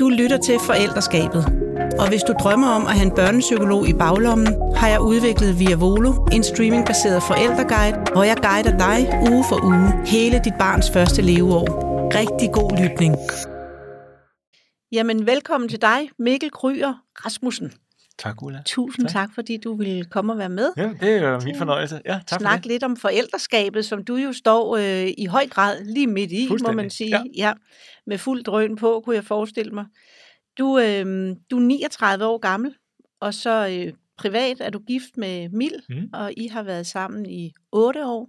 Du lytter til Forældreskabet. Og hvis du drømmer om at have en børnepsykolog i baglommen, har jeg udviklet Via Volo, en streamingbaseret forældreguide, hvor jeg guider dig uge for uge hele dit barns første leveår. Rigtig god lytning. Jamen, velkommen til dig, Mikkel Kryer Rasmussen. Tak, Ulla. Tusind tak. tak, fordi du ville komme og være med. Ja, det er jo min fornøjelse. Ja, tak Snak for det. lidt om forældreskabet, som du jo står øh, i høj grad lige midt i, må man sige. ja. ja. Med fuld drøn på, kunne jeg forestille mig. Du, øh, du er 39 år gammel, og så øh, privat er du gift med Mil, Mm. og I har været sammen i 8 år.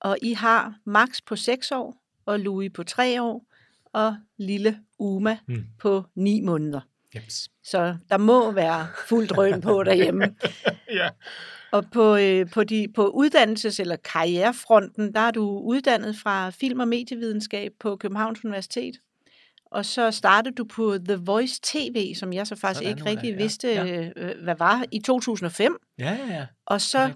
Og I har Max på 6 år, og Louis på 3 år, og lille Uma Mm. på 9 måneder. Jeps. Så der må være fuld drøn på derhjemme. Ja. Og på, øh, på, de, på uddannelses- eller karrierefronten, der er du uddannet fra film- og medievidenskab på Københavns Universitet. Og så startede du på The Voice TV, som jeg så faktisk Sådan, ikke rigtig ja. vidste, Ja. øh, hvad var, i 2005. Ja, ja, ja. Og så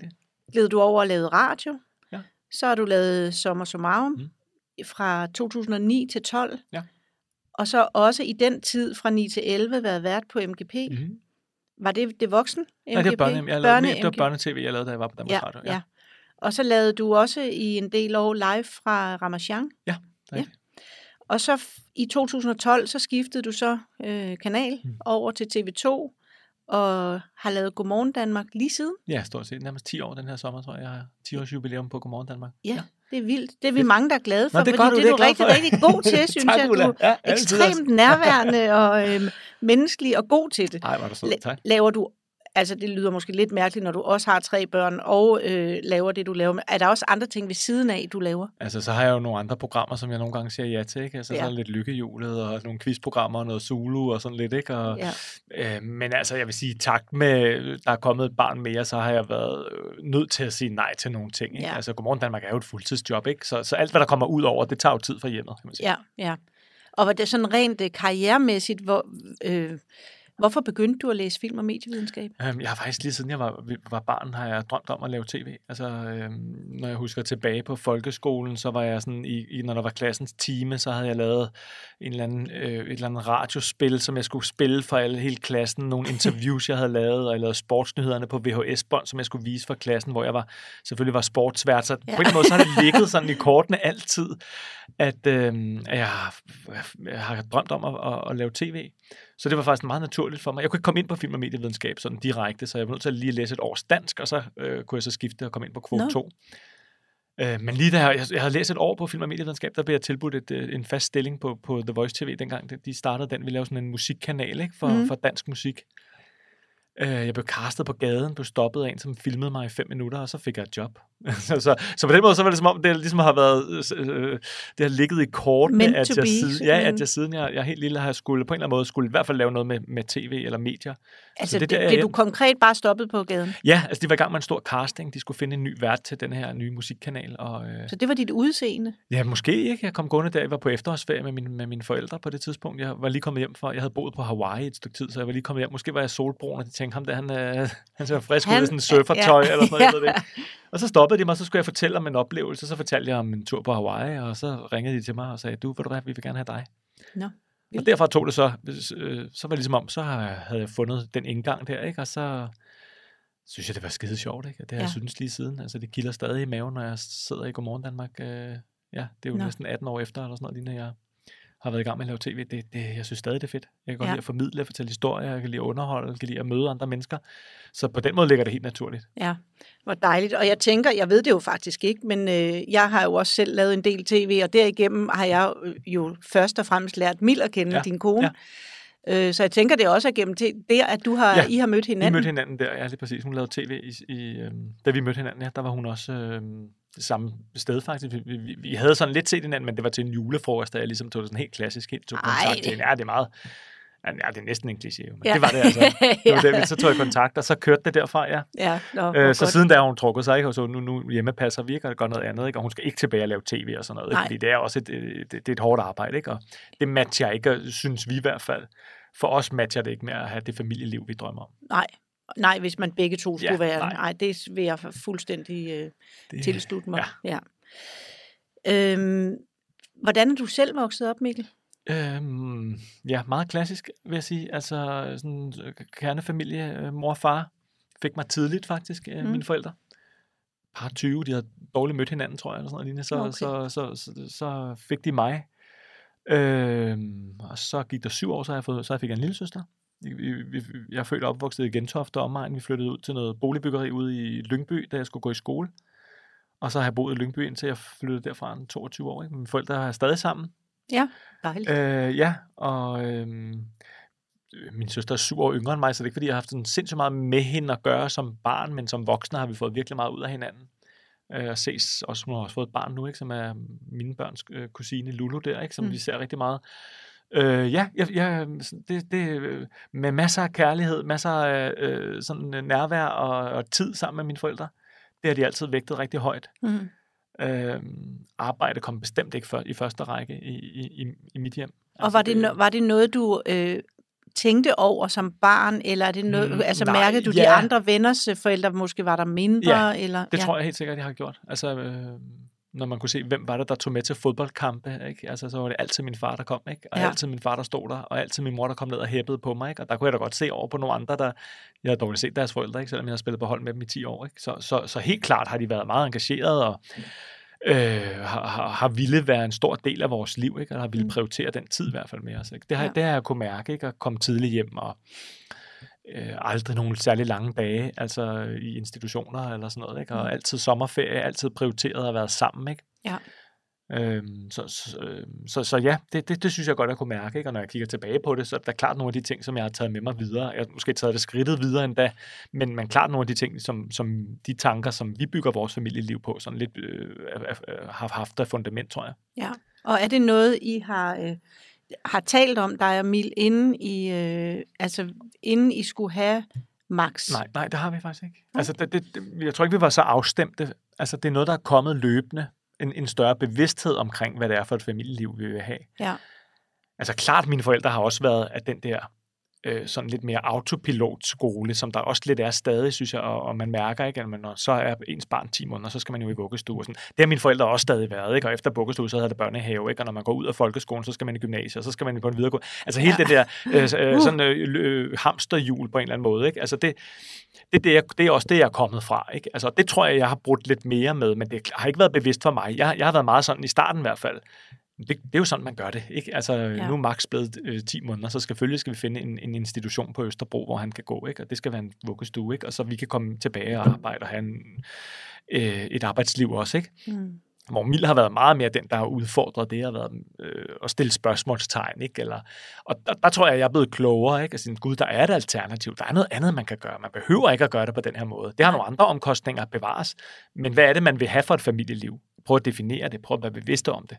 gled du over og lavede radio. Ja. Så har du lavet Sommer Sommarum Mm. fra 2009 til 12. Ja. Og så også i den tid fra 9 til 11 været vært på MGP. Mm-hmm. Var det det voksen? MGP? Nej, det var børne, jeg lavede, det var børne-tv, jeg lavede, da jeg var på Danmarks ja, Radio. ja. Og så lavede du også i en del år live fra Ramachan. Ja, det Ja. Og så i 2012, så skiftede du så øh, kanal Mm. over til TV2 og har lavet Godmorgen Danmark lige siden. Ja, stort set. Nærmest 10 år den her sommer, tror jeg. Jeg har 10 års jubilæum på Godmorgen Danmark. Ja, ja. det er vildt. Det er vi mange, der er glade for, Nå, det er fordi godt, det du er er du glad rigtig, for. rigtig god til, synes Tak, jeg. Du er Ja, ekstremt nærværende og øh, menneskelig og god til det. Nej, var så. La- Tak. Laver du, altså det lyder måske lidt mærkeligt, når du også har tre børn og øh, laver det, du laver. Men er der også andre ting ved siden af, du laver? Altså, så har jeg jo nogle andre programmer, som jeg nogle gange siger ja til, ikke? Altså, Ja. ja. så lidt lykkehjulet, og nogle quizprogrammer, og noget Zulu, og sådan lidt, ikke? Og, Ja. Øh, men altså, jeg vil sige, takt med, der er kommet et barn mere, så har jeg været øh, nødt til at sige nej til nogle ting. Ikke? Ja. Altså, Godmorgen Danmark er jo et fuldtidsjob, ikke? Så, så alt, hvad der kommer ud over, det tager jo tid fra hjemmet, kan man sige. Ja, ja. Og var det sådan rent øh, karrieremæssigt, hvor, øh, hvorfor begyndte du at læse film og medievidenskab? Øhm, jeg har faktisk lige siden jeg var, var barn, har jeg drømt om at lave tv. Altså, øhm, når jeg husker tilbage på folkeskolen, så var jeg sådan, i, i, når der var klassens time, så havde jeg lavet en eller anden, øh, et eller andet radiospil, som jeg skulle spille for alle, hele klassen. Nogle interviews, jeg havde lavet, og jeg lavede sportsnyhederne på VHS-bånd, som jeg skulle vise for klassen, hvor jeg var, selvfølgelig var sportsvært. Så Ja. på en måde, så har det ligget sådan i kortene altid, at, øh, jeg, har, jeg har drømt om at, at, at lave tv. Så det var faktisk meget naturligt for mig. Jeg kunne ikke komme ind på film- og medievidenskab sådan direkte, så jeg var nødt til at lige læse et års dansk, og så øh, kunne jeg så skifte og komme ind på kvote Nå. 2. Øh, men lige da jeg, jeg havde læst et år på film- og medievidenskab, der blev jeg tilbudt et, øh, en fast stilling på, på The Voice TV dengang. De- De startede den, vi lavede sådan en musikkanal ikke, for, mm. for dansk musik. Øh, jeg blev castet på gaden, blev stoppet af en, som filmede mig i fem minutter, og så fik jeg et job. så, så, så på den måde, så var det som om, det ligesom har været, øh, det har ligget i kortene, at jeg, siden, ja, at jeg siden jeg, jeg helt lille har skulle, på en eller anden måde, skulle i hvert fald lave noget med, med tv eller medier. Altså, det det, er der, blev jeg- du konkret bare stoppet på gaden? Ja, altså de var i gang med en stor casting. De skulle finde en ny vært til den her nye musikkanal. Og, øh, Så det var dit udseende? ja, måske ikke. Jeg kom gående der. Jeg var på efterårsferie med, min, med mine forældre på det tidspunkt. Jeg var lige kommet hjem fra, jeg havde boet på Hawaii et stykke tid, så jeg var lige kommet hjem. Måske var jeg solbrun, og de tænkte, ham der, han, øh, han ser frisk ud Han- i sådan en surfertøj ja. eller sådan noget. Jeg ved det. Og så stoppede de mig, så skulle jeg fortælle om en oplevelse. Så fortalte jeg om en tur på Hawaii, og så ringede de til mig og sagde, du, ved du hvad, vi vil gerne have dig. Nå, Og vildt. derfra tog det så, øh, så var det ligesom om, så havde jeg fundet den indgang der, ikke? Og så synes jeg, det var skide sjovt, ikke? Og det har Ja. jeg synes lige siden. Altså, det kilder stadig i maven, når jeg sidder i Godmorgen Danmark. Øh, ja, det er jo. Nå. næsten 18 år efter, eller sådan noget, lige når jeg har været i gang med at lave tv. Det, det, jeg synes stadig, det er fedt. Jeg kan godt Ja. lide at formidle, at fortælle historier, jeg kan lide at underholde, jeg kan lide at møde andre mennesker. Så på den måde ligger det helt naturligt. Ja, hvor dejligt. Og jeg tænker, jeg ved det jo faktisk ikke, men øh, jeg har jo også selv lavet en del tv, og derigennem har jeg øh, jo først og fremmest lært Mil at kende, ja. Din kone. Ja. Øh, så jeg tænker, det er også gennem te- der, at du har, ja. I har mødt Vi hinanden. mødte hinanden der, ja, lige præcis. Hun lavede tv, i, i, øhm, da vi mødte hinanden, ja, der var hun også øhm, det samme sted faktisk. Vi, vi, vi havde sådan lidt set hinanden, men det var til en julefrokost, da jeg ligesom tog det sådan helt klassisk, helt tog kontakt til. Ja, det er meget, ja, det er næsten en kliché, men Ja. det var det altså. Det var det, så tog jeg kontakt, og så kørte det derfra, ja. Ja, nå, hvor Øh, så godt. siden da har hun trukket sig, ikke? og så nu, nu hjemmepasser vi ikke, og gør noget andet, ikke? og hun skal ikke tilbage og lave tv og sådan noget, Nej. ikke? fordi det er også et, øh, det, det er et hårdt arbejde, ikke? og det matcher ikke, og synes vi i hvert fald. For os matcher det ikke med at have det familieliv, vi drømmer om. Nej, nej, hvis man begge to skulle Ja, være. nej. Nej, det vil jeg fuldstændig øh, Det, tilslutte mig. Ja. Ja. Øhm, hvordan er du selv vokset op, Mikkel? Øhm, ja, meget klassisk, vil jeg sige. Altså sådan kernefamilie, øh, mor og far fik mig tidligt faktisk, øh, mm. mine forældre. Par 20, de havde dårligt mødt hinanden, tror jeg, eller sådan noget. Så, okay. så, så, så, så fik de mig. Øhm, og så gik der syv år, så jeg, fået, så jeg fik jeg en lille søster. Jeg er og opvokset i Gentofte og omegn. Vi flyttede ud til noget boligbyggeri ude i Lyngby, da jeg skulle gå i skole. Og så har jeg boet i Lyngby, indtil jeg flyttede derfra en 22 år. Ikke? Mine forældre er stadig sammen. Ja, dejligt. Øh, ja, og øh, min søster er syv år yngre end mig, så det er ikke, fordi jeg har haft sådan sindssygt meget med hende at gøre som barn, men som voksne har vi fået virkelig meget ud af hinanden. Øh, og ses også, hun har også fået et barn nu, ikke, som er mine børns øh, kusine Lulu der, ikke, som mm. vi ser rigtig meget. Øh, ja, jeg, jeg, det, det, med masser af kærlighed, masser af øh, sådan nærvær og, og tid sammen med mine forældre. Det har de altid vægtet rigtig højt. Mm. Øh, arbejde kom bestemt ikke for, i første række i, i, i mit hjem. Og altså, var, det, det, var det noget, du øh, tænkte over som barn, eller er det noget, mm, altså nej, mærkede du ja. de andre venners forældre, måske var der mindre? Ja, eller, det ja. tror jeg helt sikkert, jeg har gjort. Altså, øh, når man kunne se, hvem var det, der tog med til fodboldkampe, ikke? Altså, så var det altid min far, der kom, ikke? Og ja. altid min far, der stod der, og altid min mor, der kom ned og hæppede på mig, ikke? Og der kunne jeg da godt se over på nogle andre, der... Jeg havde dårligt set deres forældre, ikke? Selvom jeg har spillet på hold med dem i 10 år, ikke? Så, så, så helt klart har de været meget engageret, og øh, har, har, har ville være en stor del af vores liv, ikke? og har ville mm. prioritere den tid i hvert fald med os. Ikke? Det, har, ja. det har jeg kunne mærke, ikke? at komme tidligt hjem og øh, aldrig nogle særlig lange dage, altså i institutioner eller sådan noget, ikke? og mm. altid sommerferie, altid prioriteret at være sammen. Ikke? Ja. Øhm, så, så, øhm, så, så ja, det, det, det synes jeg godt, jeg kunne mærke, ikke? og når jeg kigger tilbage på det, så er der klart nogle af de ting, som jeg har taget med mig videre. Jeg har måske taget det skridtet videre endda, men, men klart nogle af de ting, som, som de tanker, som vi bygger vores familieliv på, sådan lidt øh, har haft der fundament, tror jeg. Ja, og er det noget, I har... Øh har talt om dig og Mil, inden I, øh, altså, inden I skulle have Max? Nej, nej, det har vi faktisk ikke. Altså, det, det, jeg tror ikke, vi var så afstemte. Altså, det er noget, der er kommet løbende en, en større bevidsthed omkring, hvad det er for et familieliv, vi vil have. Ja. Altså klart, mine forældre har også været af den der øh, sådan lidt mere autopilot-skole, som der også lidt er stadig, synes jeg, og, og man mærker ikke, at man, når så er ens barn 10 måneder, så skal man jo i vuggestue. Og sådan. Det har mine forældre også stadig været, ikke? og efter vuggestue, så havde det børnehave, ikke? og når man går ud af folkeskolen, så skal man i gymnasiet, og så skal man på en videregående. Altså hele ja. det der øh, øh, sådan, øh, øh, hamsterhjul på en eller anden måde. Ikke? Altså det, det, det, er, det er også det, jeg er kommet fra. Ikke? Altså, det tror jeg, jeg har brugt lidt mere med, men det har ikke været bevidst for mig. Jeg, jeg har været meget sådan i starten i hvert fald. Det, det er jo sådan, man gør det. Ikke? Altså, ja. Nu er Max blevet øh, 10 måneder, så selvfølgelig skal vi finde en, en institution på Østerbro, hvor han kan gå. Ikke? Og det skal være en vuggestue, ikke? og så vi kan komme tilbage og arbejde og have en, øh, et arbejdsliv også. Ikke? Mm hvor Mil har været meget mere den, der har udfordret det, har været øh, at stille spørgsmålstegn, ikke? Eller, og der, der, tror jeg, jeg er blevet klogere, ikke? Altså, gud, der er et alternativ, der er noget andet, man kan gøre, man behøver ikke at gøre det på den her måde. Det har nogle andre omkostninger at bevares, men hvad er det, man vil have for et familieliv? Prøv at definere det, prøv at være bevidst om det.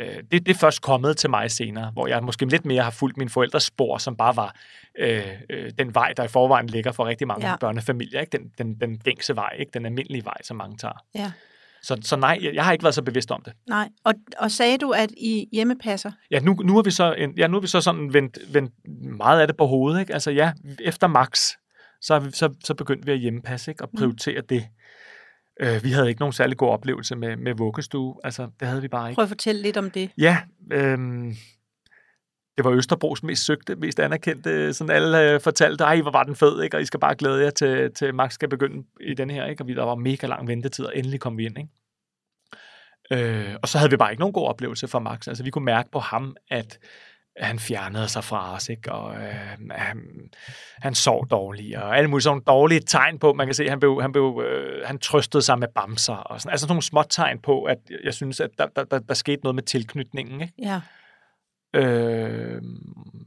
Øh, det, det er først kommet til mig senere, hvor jeg måske lidt mere har fulgt min forældres spor, som bare var øh, øh, den vej, der i forvejen ligger for rigtig mange ja. børnefamilier. Ikke? Den, den, den gængse vej, ikke? den almindelige vej, som mange tager. Ja. Så, så nej, jeg, jeg har ikke været så bevidst om det. Nej, og, og sagde du, at I hjemmepasser? Ja, nu, nu, er vi så, en, ja, nu er vi så sådan vendt, vendt meget af det på hovedet. Ikke? Altså ja, efter max, så, vi, så, så begyndte vi at hjemmepasse ikke? og mm. prioritere mm. det. Øh, vi havde ikke nogen særlig god oplevelse med, med vuggestue. Altså, det havde vi bare ikke. Prøv at fortælle lidt om det. Ja, øh, det var Østerbros mest søgte, mest anerkendte. Sådan alle øh, fortalte, ej, hvor var den fed, ikke? og I skal bare glæde jer til, til Max skal begynde i den her. Ikke? Og vi, der var mega lang ventetid, og endelig kom vi ind. Ikke? Øh, og så havde vi bare ikke nogen god oplevelse for Max. Altså, vi kunne mærke på ham, at han fjernede sig fra os, ikke? og øh, han, han sov dårligt, og alle mulige sådan dårlige tegn på, man kan se, han, blev, han, blev, øh, han trøstede sig med bamser, og sådan, altså sådan nogle små tegn på, at jeg synes, at der, der, der, der skete noget med tilknytningen. Ikke? Ja. Øh,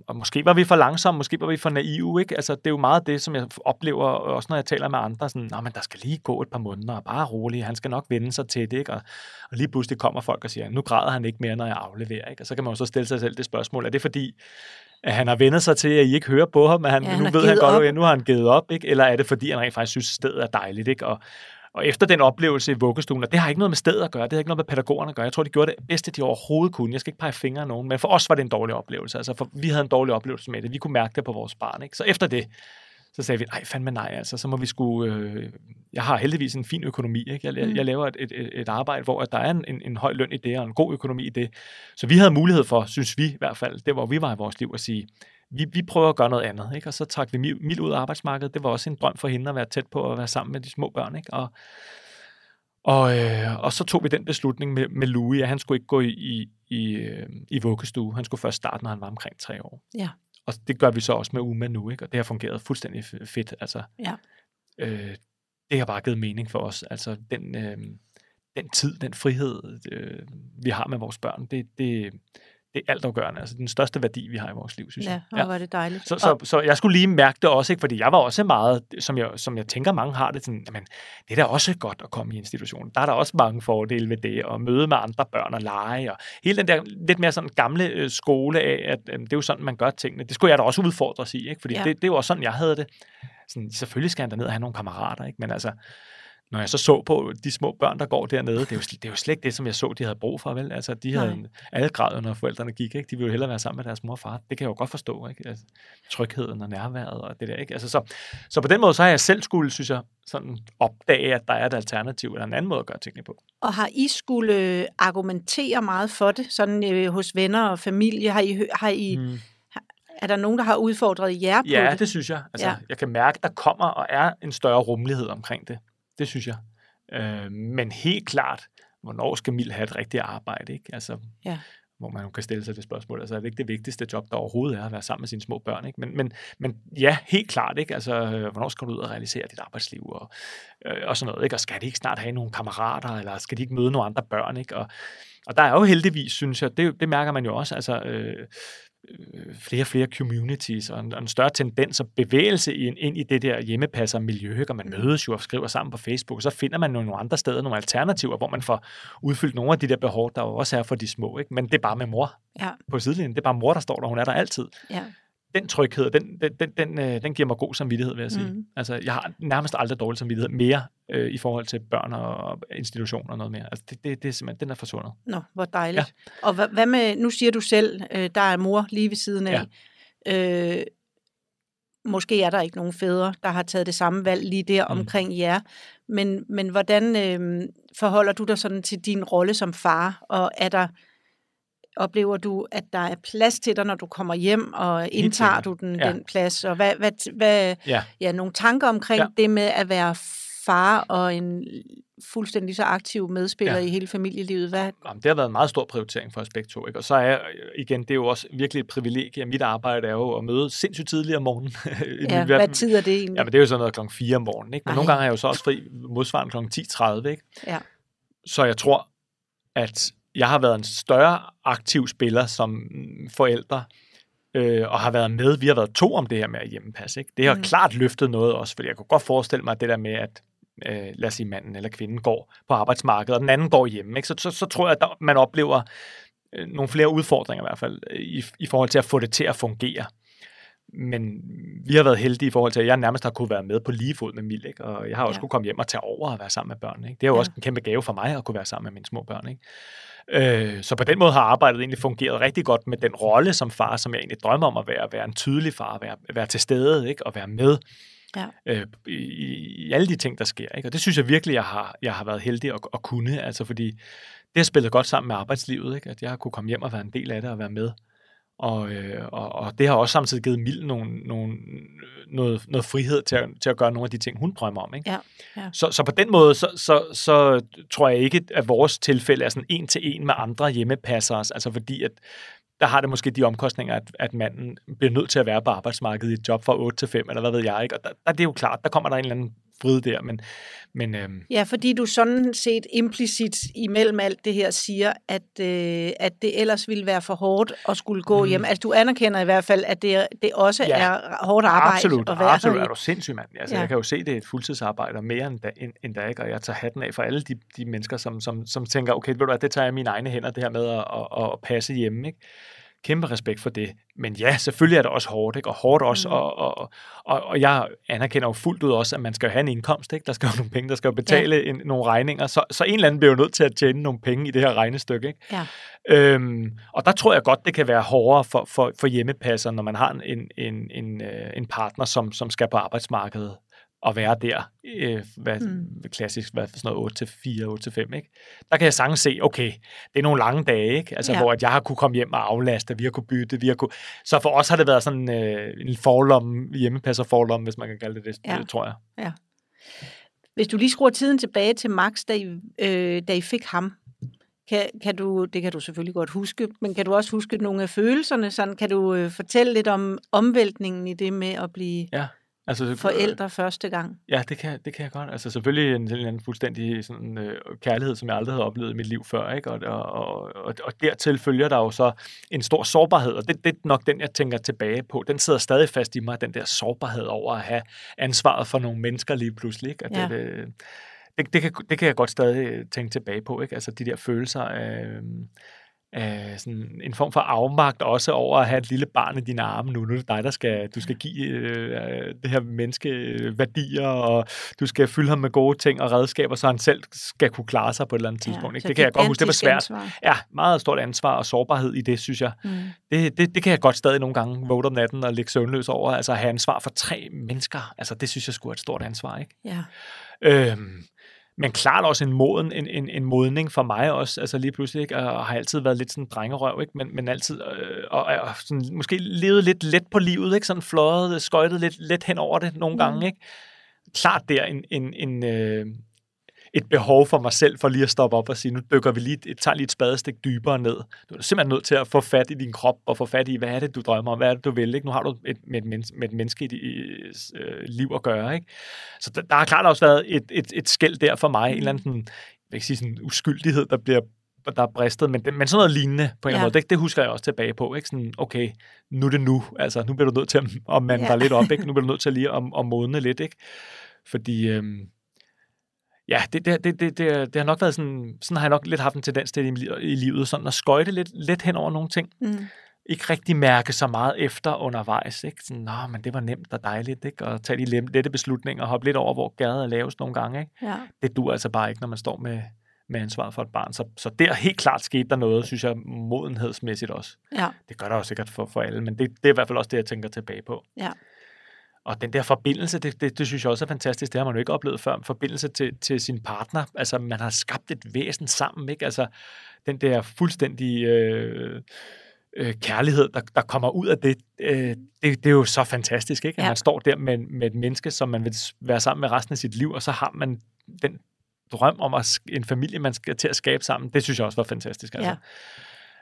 og måske var vi for langsomme, måske var vi for naive, ikke? Altså, det er jo meget det, som jeg oplever, også når jeg taler med andre, sådan, Nå, men der skal lige gå et par måneder, bare roligt, han skal nok vende sig til det, ikke? Og, og lige pludselig kommer folk og siger, nu græder han ikke mere, når jeg afleverer, ikke? Og så kan man jo så stille sig selv det spørgsmål, er det fordi, at han har vendt sig til, at I ikke hører på ham, at han, ja, han nu ved han godt, at nu har han givet op, ikke? Eller er det fordi, han rent faktisk synes, stedet er dejligt, ikke? Og, og efter den oplevelse i vuggestuen, og det har ikke noget med stedet at gøre, det har ikke noget med pædagogerne at gøre. Jeg tror, de gjorde det bedste, de overhovedet kunne. Jeg skal ikke pege fingre af nogen, men for os var det en dårlig oplevelse. Altså, for vi havde en dårlig oplevelse med det. Vi kunne mærke det på vores barn. Ikke? Så efter det, så sagde vi, nej, fandme nej, altså, så må vi skulle, øh, jeg har heldigvis en fin økonomi, ikke? Jeg, mm. jeg laver et, et, et arbejde, hvor at der er en, en, en høj løn i det, og en god økonomi i det. Så vi havde mulighed for, synes vi i hvert fald, det hvor vi var i vores liv, at sige, vi, vi prøver at gøre noget andet, ikke? og så trak vi Mil ud af arbejdsmarkedet. Det var også en drøm for hende at være tæt på at være sammen med de små børn. Ikke? Og, og, øh, og så tog vi den beslutning med, med Louis, at han skulle ikke gå i, i, i, øh, i vuggestue. Han skulle først starte, når han var omkring tre år. Ja. Og det gør vi så også med Uma nu, ikke? og det har fungeret fuldstændig fedt. Altså, ja. øh, det har bare givet mening for os. Altså den, øh, den tid, den frihed, øh, vi har med vores børn, det, det, det er altafgørende. Altså den største værdi, vi har i vores liv, synes ja, jeg. Ja, var det dejligt. Så, så, så jeg skulle lige mærke det også, ikke? fordi jeg var også meget, som jeg, som jeg tænker, mange har det sådan, jamen, det er da også godt at komme i institution. Der er der også mange fordele ved det, og møde med andre børn og lege, og hele den der lidt mere sådan gamle øh, skole af, at øh, det er jo sådan, man gør tingene. Det skulle jeg da også udfordres i, ikke? fordi ja. det, det også sådan, jeg havde det. Sådan, selvfølgelig skal han derned og have nogle kammerater, ikke? men altså, når jeg så så på de små børn, der går dernede, det er jo, det er jo slet ikke det, som jeg så, de havde brug for, vel? Altså, de havde Nej. alle græd, når forældrene gik, ikke? De ville jo hellere være sammen med deres mor og far. Det kan jeg jo godt forstå, ikke? Altså, trygheden og nærværet og det der, ikke? Altså, så, så på den måde, så har jeg selv skulle, synes jeg, sådan opdage, at der er et alternativ eller en anden måde at gøre tingene på. Og har I skulle øh, argumentere meget for det, sådan øh, hos venner og familie? Har I, har I hmm. Er der nogen, der har udfordret jer på ja, det? Ja, det synes jeg. Altså, ja. Jeg kan mærke, der kommer og er en større rummelighed omkring det. Det synes jeg. Øh, men helt klart, hvornår skal Mil have et rigtigt arbejde? Ikke? Altså, ja. Hvor man kan stille sig det spørgsmål. Altså, er det ikke det vigtigste job, der overhovedet er at være sammen med sine små børn? Ikke? Men, men, men ja, helt klart. Ikke? Altså, hvornår skal du ud og realisere dit arbejdsliv? Og, øh, og sådan noget. Ikke? Og skal de ikke snart have nogle kammerater? Eller skal de ikke møde nogle andre børn? Ikke? Og, og der er jo heldigvis, synes jeg, det, det mærker man jo også, altså, øh, flere og flere communities og en, og en større tendens og bevægelse ind, ind i det der hjemmepasser miljø, og man mm. mødes jo og skriver sammen på Facebook, og så finder man nogle andre steder nogle alternativer, hvor man får udfyldt nogle af de der behov, der jo også er for de små. Ikke? Men det er bare med mor ja. på sidelinjen. Det er bare mor, der står der. Hun er der altid. Ja den tryghed, den, den, den, den, øh, den giver mig god samvittighed, vil jeg sige. Mm. Altså, jeg har nærmest aldrig dårlig samvittighed mere øh, i forhold til børn og institutioner og noget mere. Altså, det, det, det er simpelthen, den er forsvundet. Nå, hvor dejligt. Ja. Og hvad, hvad med, nu siger du selv, øh, der er mor lige ved siden af. Ja. Øh, måske er der ikke nogen fædre, der har taget det samme valg lige der mm. omkring jer. Men, men hvordan øh, forholder du dig sådan til din rolle som far? Og er der Oplever du, at der er plads til dig, når du kommer hjem, og indtager du den, ja. den plads? Og hvad, hvad, hvad ja. Ja, nogle tanker omkring ja. det med at være far og en fuldstændig så aktiv medspiller ja. i hele familielivet? Hvad? Jamen, det har været en meget stor prioritering for os begge to. Ikke? Og så er igen, det er jo også virkelig et privilegie. Mit arbejde er jo at møde sindssygt tidligt om morgenen. ja, hvad tid er det egentlig? Jamen, det er jo sådan noget klokken 4 om morgenen. Ikke? Men Ej. nogle gange er jeg jo så også fri modsvarende klokken 10.30. Ikke? Ja. Så jeg tror, at jeg har været en større aktiv spiller som forældre, øh, og har været med. Vi har været to om det her med at hjemmepasse. Ikke? Det har mm. klart løftet noget også, fordi jeg kunne godt forestille mig at det der med, at øh, lad os sige, manden eller kvinden går på arbejdsmarkedet, og den anden går hjemme. Ikke? Så, så, så tror jeg, at man oplever øh, nogle flere udfordringer i hvert fald, i, i forhold til at få det til at fungere. Men vi har været heldige i forhold til, at jeg nærmest har kunne være med på lige fod med Mil, ikke? og jeg har også ja. kunne komme hjem og tage over og være sammen med børnene. Ikke? Det er jo ja. også en kæmpe gave for mig at kunne være sammen med mine små børn. Ikke? Øh, så på den måde har arbejdet egentlig fungeret rigtig godt med den rolle som far, som jeg egentlig drømmer om at være, være en tydelig far, være, være til stede ikke? og være med ja. øh, i, i alle de ting, der sker. Ikke? Og det synes jeg virkelig, jeg har, jeg har været heldig at, at kunne, altså fordi det har spillet godt sammen med arbejdslivet, ikke? at jeg har kunne komme hjem og være en del af det og være med. Og, øh, og, og det har også samtidig givet Mild nogle, nogle, noget, noget frihed til at, til at gøre nogle af de ting, hun drømmer om. Ikke? Ja, ja. Så, så på den måde, så, så, så tror jeg ikke, at vores tilfælde er sådan en til en med andre hjemmepassere. Altså fordi, at der har det måske de omkostninger, at, at manden bliver nødt til at være på arbejdsmarkedet i et job fra 8 til 5, eller hvad ved jeg. Ikke? Og der, der, det er jo klart, der kommer der en eller anden vride der, men, men øhm. Ja, fordi du sådan set implicit imellem alt det her siger, at, øh, at det ellers ville være for hårdt at skulle gå mm. hjem. Altså du anerkender i hvert fald, at det, det også ja, er hårdt arbejde absolut, at være Absolut, er du sindssyg mand. Altså, ja. Jeg kan jo se, det er et fuldtidsarbejde mere end, da, end, end da, ikke? og jeg tager hatten af for alle de, de mennesker, som, som, som tænker, okay, ved du hvad, det tager jeg mine egne hænder, det her med at, at, at passe hjemme. Ikke? Kæmpe respekt for det. Men ja, selvfølgelig er det også hårdt, ikke? og hårdt også, mm. og, og, og, og jeg anerkender jo fuldt ud også, at man skal have en indkomst, ikke? der skal jo nogle penge, der skal jo betale ja. en, nogle regninger, så, så en eller anden bliver jo nødt til at tjene nogle penge i det her regnestykke. Ikke? Ja. Øhm, og der tror jeg godt, det kan være hårdere for, for, for hjemmepasser, når man har en, en, en, øh, en partner, som, som skal på arbejdsmarkedet at være der, øh, hvad, mm. klassisk, hvad, sådan noget 8-4, 8-5, ikke? Der kan jeg sagtens se, okay, det er nogle lange dage, ikke? Altså, ja. hvor at jeg har kunne komme hjem og aflaste, vi har kunne bytte, vi har kunne... Så for os har det været sådan øh, en forlom, hjemmepasser forlom, hvis man kan kalde det det, ja. tror jeg. Ja. Hvis du lige skruer tiden tilbage til Max, da I, øh, da I fik ham, kan, kan du, det kan du selvfølgelig godt huske, men kan du også huske nogle af følelserne? Sådan, kan du øh, fortælle lidt om omvæltningen i det med at blive ja. Altså, forældre første gang? Ja, det kan, det kan jeg godt. Altså selvfølgelig en, en, en fuldstændig sådan, øh, kærlighed, som jeg aldrig havde oplevet i mit liv før. Ikke? Og, og, og, og dertil følger der jo så en stor sårbarhed, og det, det er nok den, jeg tænker tilbage på. Den sidder stadig fast i mig, den der sårbarhed over at have ansvaret for nogle mennesker lige pludselig. Ikke? Og ja. det, det, det, det, kan, det kan jeg godt stadig tænke tilbage på. Ikke? Altså de der følelser af... Øh, øh, sådan en form for afmagt også over at have et lille barn i dine arme nu. Nu er det dig, der skal, du skal give øh, det her menneske øh, værdier, og du skal fylde ham med gode ting og redskaber, så han selv skal kunne klare sig på et eller andet tidspunkt. Ja, ikke? Det kan jeg godt huske, det var svært. Ansvar. Ja, meget stort ansvar og sårbarhed i det, synes jeg. Mm. Det, det, det kan jeg godt stadig nogle gange våge om natten og ligge søvnløs over. Altså at have ansvar for tre mennesker, altså det synes jeg skulle er et stort ansvar. Ikke? Ja. Øhm, men klart også en moden, en, en, en modning for mig også, altså lige pludselig, ikke? og har altid været lidt sådan drengerøv, ikke? Men, men altid, øh, og, og sådan, måske levet lidt let på livet, ikke? Sådan fløjet, skøjtet lidt, lidt hen over det nogle mm. gange, ikke? Klart der en, en, en, øh, et behov for mig selv for lige at stoppe op og sige, nu dykker vi lige, tager lige et spadestik dybere ned. Du er simpelthen nødt til at få fat i din krop og få fat i, hvad er det, du drømmer om, hvad er det, du vil. Ikke? Nu har du et, med, et menneske, med et menneske i dit øh, liv at gøre. Ikke? Så der, der har klart også været et, et, et skæld der for mig, en eller anden jeg vil ikke sige sådan uskyldighed, der bliver der er bristet, men, men sådan noget lignende på en ja. måde, det, det husker jeg også tilbage på. Ikke? Sådan, okay, nu er det nu. Altså, nu bliver du nødt til at, at mande ja. dig lidt op. Ikke? Nu bliver du nødt til lige at, at modne lidt. Ikke? Fordi øhm, ja, det, det, det, det, det, det har nok været sådan, sådan har jeg nok lidt haft en tendens til i, i livet, sådan at skøjte lidt, lidt hen over nogle ting. Mm. Ikke rigtig mærke så meget efter undervejs. Ikke? Sådan, Nå, men det var nemt og dejligt, ikke? Og tage de lette beslutninger og hoppe lidt over, hvor gaden er lavest nogle gange. Ikke? Ja. Det dur altså bare ikke, når man står med, med ansvaret for et barn. Så, så der helt klart skete der noget, synes jeg, modenhedsmæssigt også. Ja. Det gør der jo sikkert for, for alle, men det, det er i hvert fald også det, jeg tænker tilbage på. Ja. Og den der forbindelse, det, det, det synes jeg også er fantastisk. Det har man jo ikke oplevet før. Forbindelse til, til sin partner. Altså, man har skabt et væsen sammen, ikke? Altså, den der fuldstændige øh, øh, kærlighed, der, der kommer ud af det, øh, det, det er jo så fantastisk, ikke? At ja. man står der med, med et menneske, som man vil være sammen med resten af sit liv, og så har man den drøm om at, en familie, man skal til at skabe sammen. Det synes jeg også var fantastisk. Altså. Ja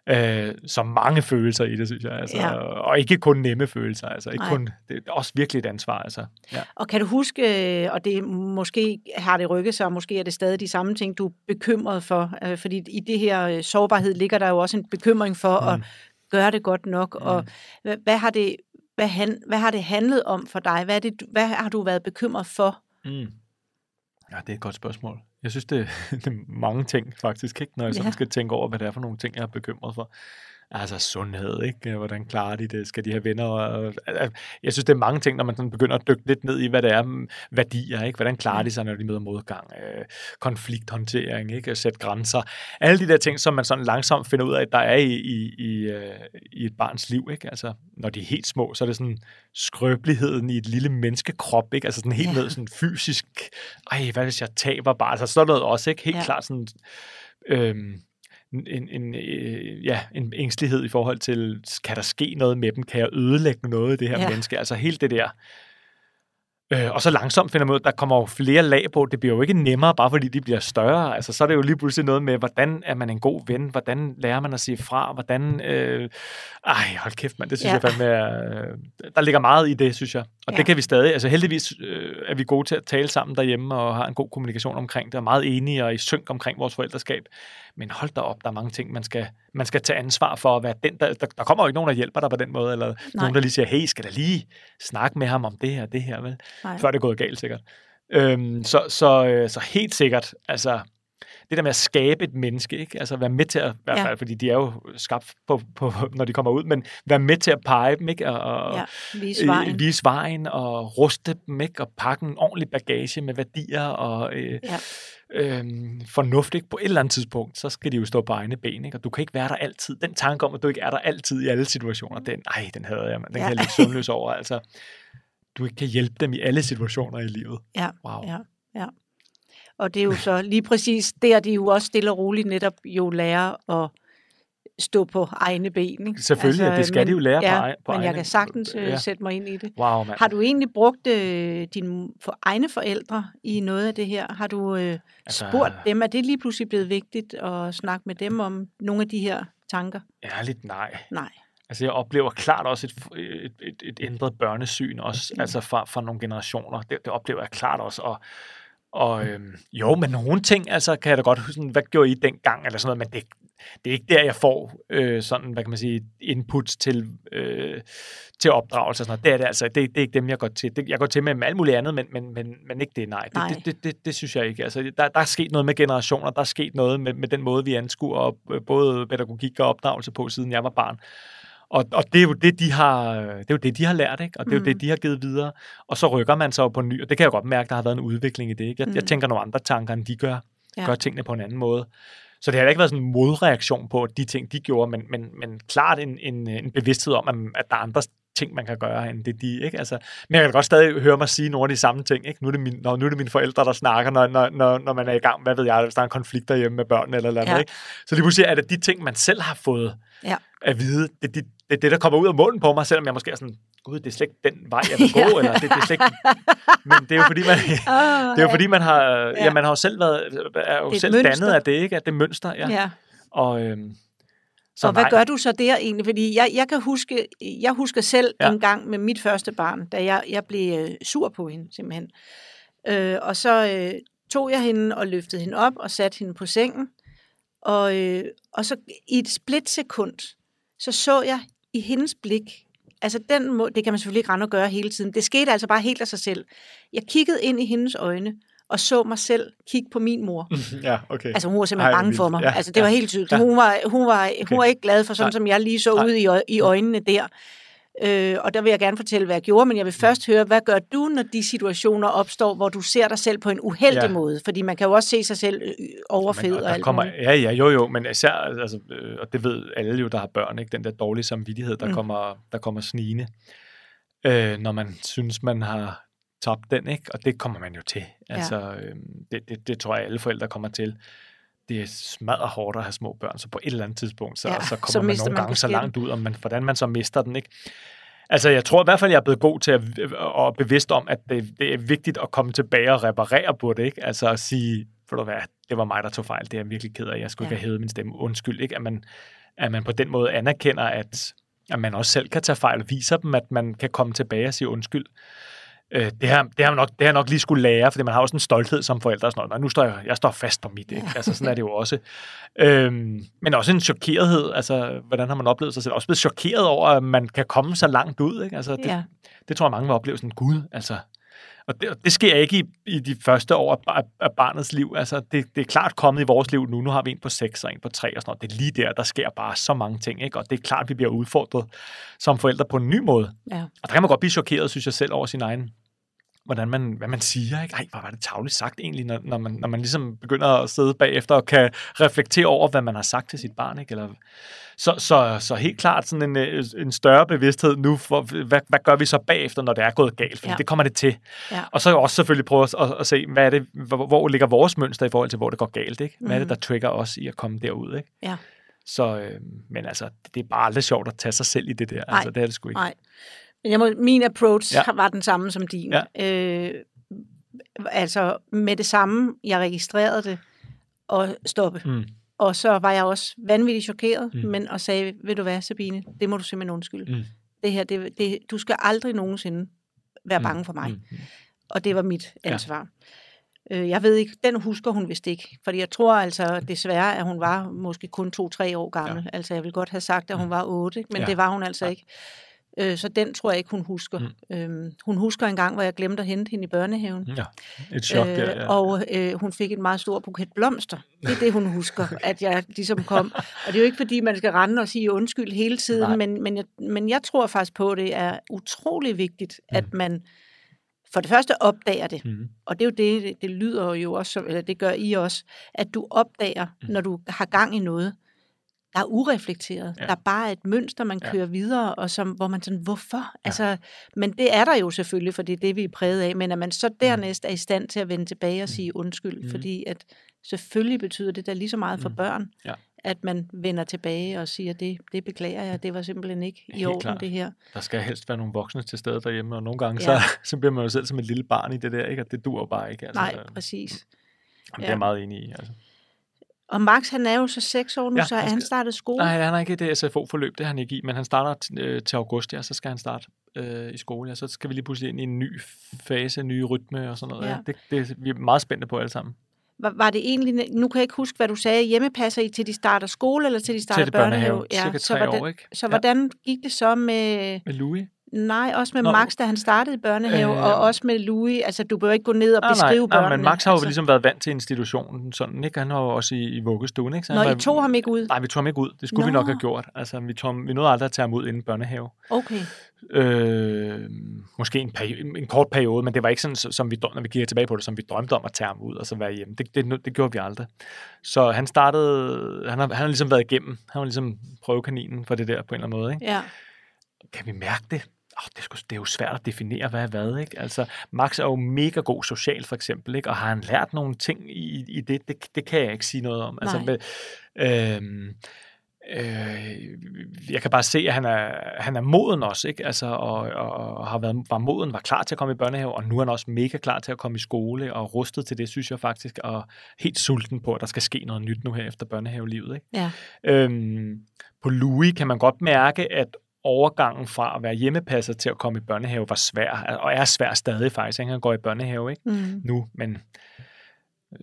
øh, så mange følelser i det, synes jeg. Altså, ja. Og ikke kun nemme følelser. Altså, ikke kun, det er også virkelig et ansvar. Altså. Ja. Og kan du huske, og det måske har det rykket sig, og måske er det stadig de samme ting, du er bekymret for? Øh, fordi i det her øh, sårbarhed ligger der jo også en bekymring for mm. at gøre det godt nok. Mm. Og hvad, hvad, har det, hvad, han, hvad har det handlet om for dig? Hvad, er det, hvad har du været bekymret for? Mm. Ja, det er et godt spørgsmål. Jeg synes, det, det er mange ting faktisk, ikke? når jeg ja. skal tænke over, hvad det er for nogle ting, jeg er bekymret for. Altså sundhed, ikke? Hvordan klarer de det? Skal de have venner? Og, jeg synes, det er mange ting, når man sådan begynder at dykke lidt ned i, hvad det er mm, værdier, ikke? Hvordan klarer de sig, når de møder modgang? Øh, konflikthåndtering, ikke? At sætte grænser. Alle de der ting, som man sådan langsomt finder ud af, der er i, i, i, øh, i et barns liv, ikke? Altså, når de er helt små, så er det sådan skrøbeligheden i et lille menneskekrop, ikke? Altså sådan helt ja. ned sådan fysisk. Ej, hvad hvis jeg taber bare? Altså sådan noget også, ikke? Helt ja. klart sådan... Øhm, en, en, øh, ja, en ængstelighed i forhold til, kan der ske noget med dem? Kan jeg ødelægge noget af det her ja. menneske? Altså helt det der Øh, og så langsomt finder man ud, at der kommer jo flere lag på. Det bliver jo ikke nemmere, bare fordi de bliver større. Altså, så er det jo lige pludselig noget med, hvordan er man en god ven? Hvordan lærer man at sige fra? Hvordan... Øh, ej, hold kæft, mand. Det synes ja. jeg fandme er... Øh, der ligger meget i det, synes jeg. Og ja. det kan vi stadig... Altså, heldigvis øh, er vi gode til at tale sammen derhjemme og har en god kommunikation omkring det, og meget enige og i synk omkring vores forældreskab. Men hold da op, der er mange ting, man skal, man skal tage ansvar for at være den, der, der, der kommer jo ikke nogen, der hjælper dig på den måde, eller Nej. nogen, der lige siger, hey, skal der lige snakke med ham om det her, det her, vel? Nej. Før det er gået galt, sikkert. Øhm, så, så, øh, så helt sikkert, altså, det der med at skabe et menneske, ikke? altså være med til at, i hvert fald, ja. fordi de er jo skabt på, på, når de kommer ud, men være med til at pege dem, ikke? Og, ja, vise vejen. vise vejen og ruste dem, ikke? og pakke en ordentlig bagage med værdier og øh, ja. Øh, fornuft, ikke? på et eller andet tidspunkt, så skal de jo stå på egne ben, ikke? og du kan ikke være der altid. Den tanke om, at du ikke er der altid i alle situationer, den, ej, den havde jeg, den ja. kan jeg lidt søvnløs over, altså du ikke kan hjælpe dem i alle situationer i livet. Ja, wow. ja, ja. Og det er jo så lige præcis der, de jo også stille og roligt netop jo lærer at stå på egne ben. Ikke? Selvfølgelig, altså, det skal men, de jo lære ja, på, egen, på men egne. jeg kan sagtens uh, ja. sætte mig ind i det. Wow, man. Har du egentlig brugt uh, dine for egne forældre i noget af det her? Har du uh, altså, spurgt dem? Er det lige pludselig blevet vigtigt at snakke med dem om nogle af de her tanker? Ærligt nej. Nej. Altså jeg oplever klart også et, et, et, et ændret børnesyn, også mm. altså fra, fra nogle generationer. Det, det oplever jeg klart også, og og øhm, jo, men nogle ting, altså kan jeg da godt huske, hvad gjorde I dengang, eller sådan noget, men det, det er ikke der, jeg får øh, sådan, hvad kan man sige, inputs til, øh, til opdragelse og sådan noget. Det er det altså, det, det er ikke dem, jeg går til. Det, jeg går til med alt muligt andet, men, men, men, men ikke det, nej. Det, nej. Det, det, det, det, synes jeg ikke. Altså, der, der er sket noget med generationer, der er sket noget med, med den måde, vi anskuer både pædagogik og opdragelse på, siden jeg var barn. Og, og det er jo det, de har, det er jo det, de har lært, ikke? og det er jo mm. det, de har givet videre. Og så rykker man sig på ny, og det kan jeg godt mærke, der har været en udvikling i det. Ikke? Jeg, mm. jeg tænker nogle andre tanker, end de gør. Ja. Gør tingene på en anden måde. Så det har ikke været sådan en modreaktion på de ting, de gjorde, men, men, men klart en, en, en bevidsthed om, at der er andre ting, man kan gøre, end det de, ikke? Altså, men jeg kan godt stadig høre mig sige nogle af de samme ting, ikke? Nu er det, min, når, nu er det mine forældre, der snakker, når, når, når, når man er i gang, hvad ved jeg, hvis der er en konflikt derhjemme med børn eller noget, ja. ikke? Så lige pludselig er det de ting, man selv har fået ja. at vide, det, det, det er det, der kommer ud af munden på mig, selvom jeg måske er sådan, gud, det er slet ikke den vej, jeg vil gå, eller det, det er slet ikke... Men det er jo fordi, man, oh, det er jo fordi, man har, ja. ja, man har jo selv været, er jo selv mønster. dannet af det, ikke? Af det mønster, ja. ja. Og, øhm, så og hvad gør du så der egentlig? Fordi jeg, jeg kan huske, jeg husker selv ja. en gang med mit første barn, da jeg, jeg blev øh, sur på hende simpelthen. Øh, og så øh, tog jeg hende og løftede hende op og satte hende på sengen. Og, øh, og så i et splitsekund, så så jeg i hendes blik, altså den må, det kan man selvfølgelig ikke rende og gøre hele tiden. Det skete altså bare helt af sig selv. Jeg kiggede ind i hendes øjne, og så mig selv kigge på min mor. ja, okay. Altså hun var simpelthen Ej, bange for mig. Ja, altså det ja, var helt tydeligt. Ja. Hun, var, hun, var, okay. hun var ikke glad for sådan, ja. som jeg lige så ud i, i øjnene der. Øh, og der vil jeg gerne fortælle, hvad jeg gjorde, men jeg vil først høre, hvad gør du, når de situationer opstår, hvor du ser dig selv på en uheldig ja. måde? Fordi man kan jo også se sig selv øh, overfed og alt kommer, Ja, ja, jo, jo, men især, altså, øh, og det ved alle jo, der har børn, ikke? den der dårlige samvittighed, der, mm. kommer, der kommer snigende, øh, når man synes, man har tabt den, ikke? og det kommer man jo til. Altså, øh, det, det, det tror jeg, alle forældre kommer til det er smadret hårdt at have små børn, så på et eller andet tidspunkt, så, ja, så kommer så man nogle gange så langt ud, om man, hvordan man så mister den, ikke? Altså, jeg tror i hvert fald, jeg er blevet god til at, og bevidst om, at det, det er vigtigt at komme tilbage og reparere på det, ikke? Altså at sige, for du hvad, det var mig, der tog fejl, det er jeg virkelig ked af, jeg skulle ja. ikke have hævet min stemme, undskyld, ikke? At man, at man på den måde anerkender, at, at man også selv kan tage fejl, og viser dem, at man kan komme tilbage og sige undskyld. Øh, det, har, det, har nok, det har nok lige skulle lære, fordi man har også en stolthed som forældre. Og sådan noget. nu står jeg, jeg står fast på mit. Ikke? Altså, sådan er det jo også. Øhm, men også en chokerethed. Altså, hvordan har man oplevet sig selv? Også blevet chokeret over, at man kan komme så langt ud. Ikke? Altså, det, ja. det tror jeg, mange vil opleve sådan, gud, altså, og det, det sker ikke i, i de første år af, af barnets liv. Altså, det, det er klart kommet i vores liv nu. Nu har vi en på 6 og en på 3 og sådan noget. Det er lige der, der sker bare så mange ting. Ikke? Og det er klart, vi bliver udfordret som forældre på en ny måde. Ja. Og der kan man godt blive chokeret, synes jeg selv, over sin egen hvordan man, hvad man siger. Ikke? Ej, hvor var det tavligt sagt egentlig, når, når, man, når man ligesom begynder at sidde bagefter og kan reflektere over, hvad man har sagt til sit barn. Ikke? Eller, så, så, så helt klart sådan en, øh, en større bevidsthed nu, for hvad, hvad gør vi så bagefter, når det er gået galt? For ja. det kommer det til. Ja. Og så også selvfølgelig prøve at, at, at se, hvad er det, hvor, hvor ligger vores mønster i forhold til, hvor det går galt? Ikke? Hvad mm. er det, der trigger os i at komme derud? Ikke? Ja. Så, øh, men altså, det er bare aldrig sjovt at tage sig selv i det der. Nej, altså, det er det sgu ikke. Nej. Men jeg må, min approach ja. var den samme som din. Ja. Øh, altså med det samme, jeg registrerede det og stoppe. Mm. Og så var jeg også vanvittigt chokeret, mm. men og sagde, ved du hvad, Sabine, det må du simpelthen undskylde. Mm. Det her, det, det, du skal aldrig nogensinde være mm. bange for mig. Mm. Og det var mit ansvar. Ja. Øh, jeg ved ikke, den husker hun vist ikke, fordi jeg tror altså desværre, at hun var måske kun to-tre år gammel. Ja. Altså jeg vil godt have sagt, at hun mm. var otte, men ja. det var hun altså ja. ikke. Øh, så den tror jeg ikke, hun husker. Mm. Øhm, hun husker en gang, hvor jeg glemte at hente hende i børnehaven. Ja, et chok øh, der, ja. Og øh, hun fik en meget stor buket blomster. Det er det, hun husker, at jeg ligesom kom. Og det er jo ikke, fordi man skal rende og sige undskyld hele tiden, men, men, jeg, men jeg tror faktisk på, at det er utrolig vigtigt, mm. at man for det første opdager det. Mm. Og det er jo det, det, det lyder jo også, eller det gør I også, at du opdager, mm. når du har gang i noget, der er ureflekteret. Ja. Der er bare et mønster, man kører ja. videre, og som, hvor man sådan, hvorfor? Ja. Altså, men det er der jo selvfølgelig, for det er det, vi er præget af, men at man så mm. dernæst er i stand til at vende tilbage og mm. sige undskyld, mm. fordi at selvfølgelig betyder det da lige så meget for mm. børn, ja. at man vender tilbage og siger, det, det beklager jeg, det var simpelthen ikke i orden, klar. det her. Der skal helst være nogle voksne til stede derhjemme, og nogle gange, ja. så, så bliver man jo selv som et lille barn i det der, ikke? og det dur bare ikke. Altså, Nej, præcis. Jamen, ja. Det er jeg meget enig i. Altså. Og Max, han er jo så seks år nu, ja, så han, han startet skole. Nej, han har ikke det SFO-forløb, det har han ikke i, men han starter øh, til august, ja, så skal han starte øh, i skole, ja, så skal vi lige pludselig ind i en ny fase, en ny rytme og sådan noget. Ja. Ja. Det, det, vi er meget spændte på alle sammen. Var, var det egentlig, nu kan jeg ikke huske, hvad du sagde, hjemmepasser I til de starter skole, eller til de starter til børnehave? børnehave? Ja, cirka så tre hvordan, år, ikke? Så hvordan gik det så med... Med Louis? Nej, også med Nå. Max, da han startede i børnehave, øh, og også med Louis. Altså, du bør ikke gå ned og nej, beskrive nej, børnene. Nej, men Max har jo altså. ligesom været vant til institutionen, sådan, ikke? Han var jo også i, i vuggestuen, ikke? Så Nå, han I var, tog ham ikke ud? Nej, vi tog ham ikke ud. Det skulle Nå. vi nok have gjort. Altså, vi, tog, vi nåede aldrig at tage ham ud inden børnehave. Okay. Øh, måske en, peri- en kort periode, men det var ikke sådan, som vi, når vi kigger tilbage på det, som vi drømte om at tage ham ud og så være hjemme. Det, det, det gjorde vi aldrig. Så han startede, han har, han har ligesom været igennem, han var ligesom prøvekaninen for det der på en eller anden måde. Ikke? Ja. Kan vi mærke det? Oh, det, er sgu, det er jo svært at definere, hvad er hvad. Ikke? Altså, Max er jo mega god social, for eksempel, ikke? og har han lært nogle ting i, i det? det? Det kan jeg ikke sige noget om. Altså, med, øh, Øh, jeg kan bare se, at han er, han er moden også, ikke? Altså, og, og har været, var moden, var klar til at komme i børnehave, og nu er han også mega klar til at komme i skole, og rustet til det, synes jeg faktisk, og helt sulten på, at der skal ske noget nyt nu her efter børnehavelivet. Ikke? Ja. Øhm, på Louis kan man godt mærke, at overgangen fra at være hjemmepasser til at komme i børnehave var svær, og er svær stadig faktisk. Ikke? Han går i børnehave ikke? Mm. nu, men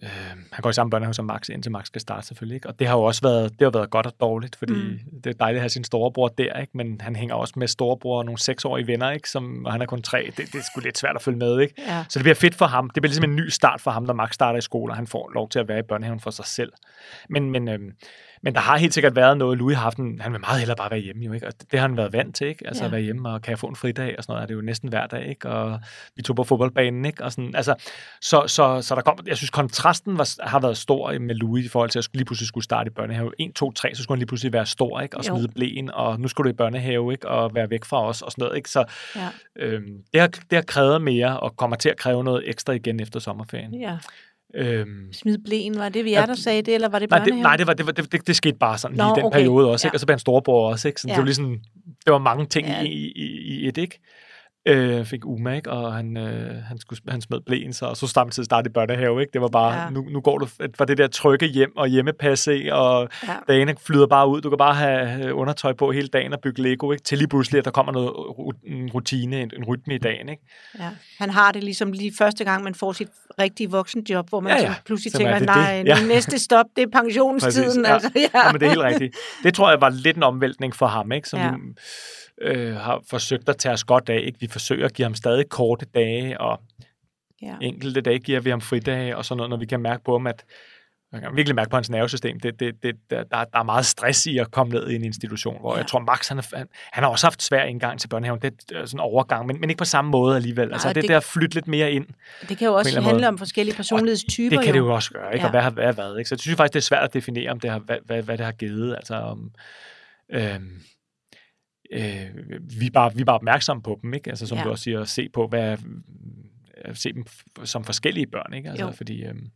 Øh, han går i samme børnehave som Max, indtil Max skal starte selvfølgelig. Ikke? Og det har jo også været, det har været godt og dårligt, fordi mm. det er dejligt at have sin storebror der, ikke? men han hænger også med storebror og nogle seksårige venner, ikke? Som, og han er kun tre. Det, det er sgu lidt svært at følge med. Ikke? Ja. Så det bliver fedt for ham. Det bliver ligesom en ny start for ham, når Max starter i skole, og han får lov til at være i børnehaven for sig selv. Men, men, øhm, men der har helt sikkert været noget, Louis har haft en, han vil meget hellere bare være hjemme, jo, ikke? og det, det har han været vant til, ikke? altså ja. at være hjemme, og kan jeg få en fridag, og sådan noget, er det jo næsten hver dag, ikke? og vi tog på fodboldbanen, ikke? Og sådan, altså, så, så, så der kom, jeg synes, kontrasten var, har været stor med Louis i forhold til, at jeg lige pludselig skulle starte i børnehave. 1, 2, 3, så skulle han lige pludselig være stor, ikke? og Jo. smide blæen, og nu skulle du i børnehave, ikke? og være væk fra os, og sådan noget, ikke? Så Ja. øhm, det, har, det har krævet mere, og kommer til at kræve noget ekstra igen efter sommerferien. ja. Øhm, Smid blæen, var det vi er, der sagde det, eller var det Nej, det, børnehaven? nej det, var, det, var, det, det, det skete bare sådan Nå, lige i den okay. periode også, ikke? og så blev han storebror også. Ikke? Så Ja. det var ligesom, det var mange ting Ja. i, i, i, i et, ikke? Øh, fik Uma, ikke? og han, øh, han, skulle, han smed blæen, så, og så samtidig startede børnehave. Ikke? Det var bare, Ja. nu, nu går du fra det der trygge hjem og hjemmepasse, og Ja. dagene flyder bare ud. Du kan bare have undertøj på hele dagen og bygge Lego, ikke? til lige pludselig, at der kommer noget en rutine, en, en rytme i dagen. Ikke? Ja. Han har det ligesom lige første gang, man får sit rigtige voksenjob, hvor man Ja, ja, pludselig Så tænker, er det nej, det. ja. Næste stop, det er pensionstiden. ja. Altså, ja. Ja, men det er helt rigtigt. Det tror jeg var lidt en omvæltning for ham, ikke? som Ja. Øh, har forsøgt at tage os godt af. Ikke? Vi forsøger at give ham stadig korte dage, og ja. enkelte dage giver vi ham fridage, og sådan noget, når vi kan mærke på ham, at man kan virkelig mærke på hans nervesystem, det, det, det, der, der er meget stress i at komme ned i en institution, hvor Ja. jeg tror, Max, han, han, han har også haft svær indgang til børnehaven, det er sådan en overgang, men, men ikke på samme måde alligevel. Altså, Nej, det, det- det der flytte lidt mere ind, Det kan jo også handle måde. om forskellige personlighedstyper. det kan det jo også gøre, ikke? Ja. og hvad har hvad, hvad. Ikke? Så jeg synes faktisk, det er svært at definere, om det har, hvad, hvad, hvad det har givet. Altså, om, øhm, øh, vi, er bare, vi er bare opmærksomme på dem, ikke? Altså, som Ja. ja. du også siger, at se på, hvad, at se dem som forskellige børn, ikke? Altså, Jo. fordi, øhm,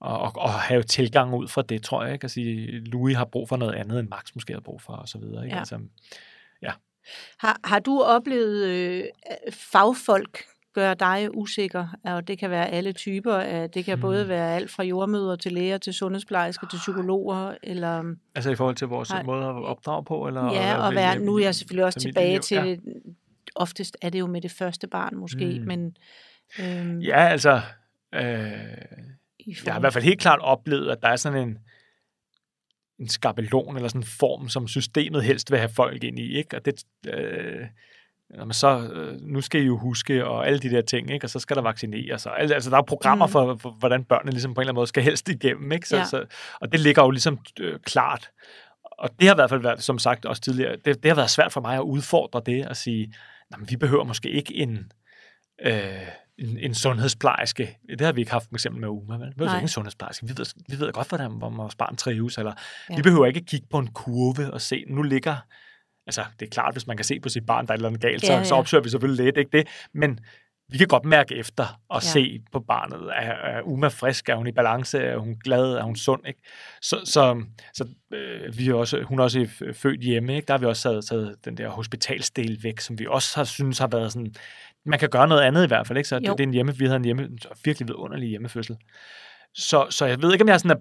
og, og, og have tilgang ud fra det, tror jeg, ikke? At sige, Louis har brug for noget andet, end Max måske har brug for, og så videre, ikke? Ja. Altså, Har, har du oplevet øh, fagfolk gøre dig usikker? Og det kan være alle typer. Det kan Hmm. både være alt fra jordmøder til læger, til sundhedsplejersker, til psykologer, eller altså i forhold til vores Nej. måde at opdrage på? Eller, ja, og være, nu er jeg selvfølgelig også tilbage til, Ja. oftest er det jo med det første barn måske, Mm. men øhm, ja, altså... Øh, Jeg har i hvert fald helt klart oplevet, at der er sådan en, en skabelon eller sådan en form, som systemet helst vil have folk ind i, ikke? Og det, øh, jamen så, øh, nu skal I jo huske, og alle de der ting, ikke? og så skal der vaccineres. Og, altså, der er programmer mm. for, for, hvordan børnene ligesom på en eller anden måde skal helst igennem. Ikke? Så, ja. så, og det ligger jo ligesom øh, klart. Og det har i hvert fald været, som sagt også tidligere, det, det har været svært for mig at udfordre det, og sige, jamen, vi behøver måske ikke en, øh, en, en sundhedsplejerske. Det har vi ikke haft for eksempel med UMA. Vi behøver ikke en sundhedsplejerske. Vi ved, vi ved godt, hvordan hvor vores barn trives. Eller, ja. Vi behøver ikke kigge på en kurve og se, nu ligger altså, det er klart, hvis man kan se på sit barn, der er noget galt, så, ja, ja. så opsøger vi selvfølgelig lidt, ikke det? Men vi kan godt mærke efter og ja. se på barnet, er, er Uma frisk, er hun i balance, er hun glad, er hun sund, ikke? Så, så, så øh, vi er også, hun er også født hjemme, ikke? Der har vi også taget, taget den der hospitalsdel væk, som vi også har synes har været sådan, man kan gøre noget andet i hvert fald, ikke? Så det, det, er en hjemme, vi havde en hjemme, virkelig vidunderlig hjemmefødsel. Så, så jeg ved ikke, om jeg er sådan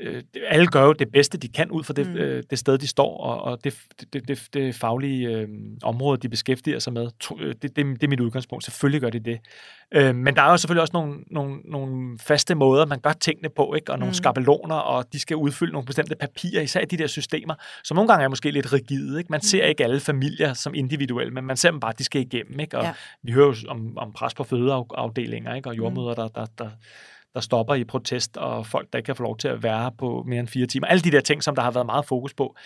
øh, alle gør jo det bedste, de kan ud fra det, mm. øh, det sted, de står, og, og det, det, det, det faglige øh, område, de beskæftiger sig med. Øh, det, det, det er mit udgangspunkt. Selvfølgelig gør de det. Øh, men der er jo selvfølgelig også nogle, nogle, nogle faste måder, man gør tingene på, ikke? og nogle mm. skabeloner, og de skal udfylde nogle bestemte papirer, især de der systemer, som nogle gange er måske lidt rigide. Ikke? Man ser mm. ikke alle familier som individuelle, men man ser dem bare, at de skal igennem. Ikke? Og ja. vi hører jo om, om pres på fødeafdelinger, ikke? og jordmøder, mm. der, der, der der stopper i protest, og folk, der ikke kan få lov til at være på mere end fire timer. Alle de der ting, som der har været meget fokus på.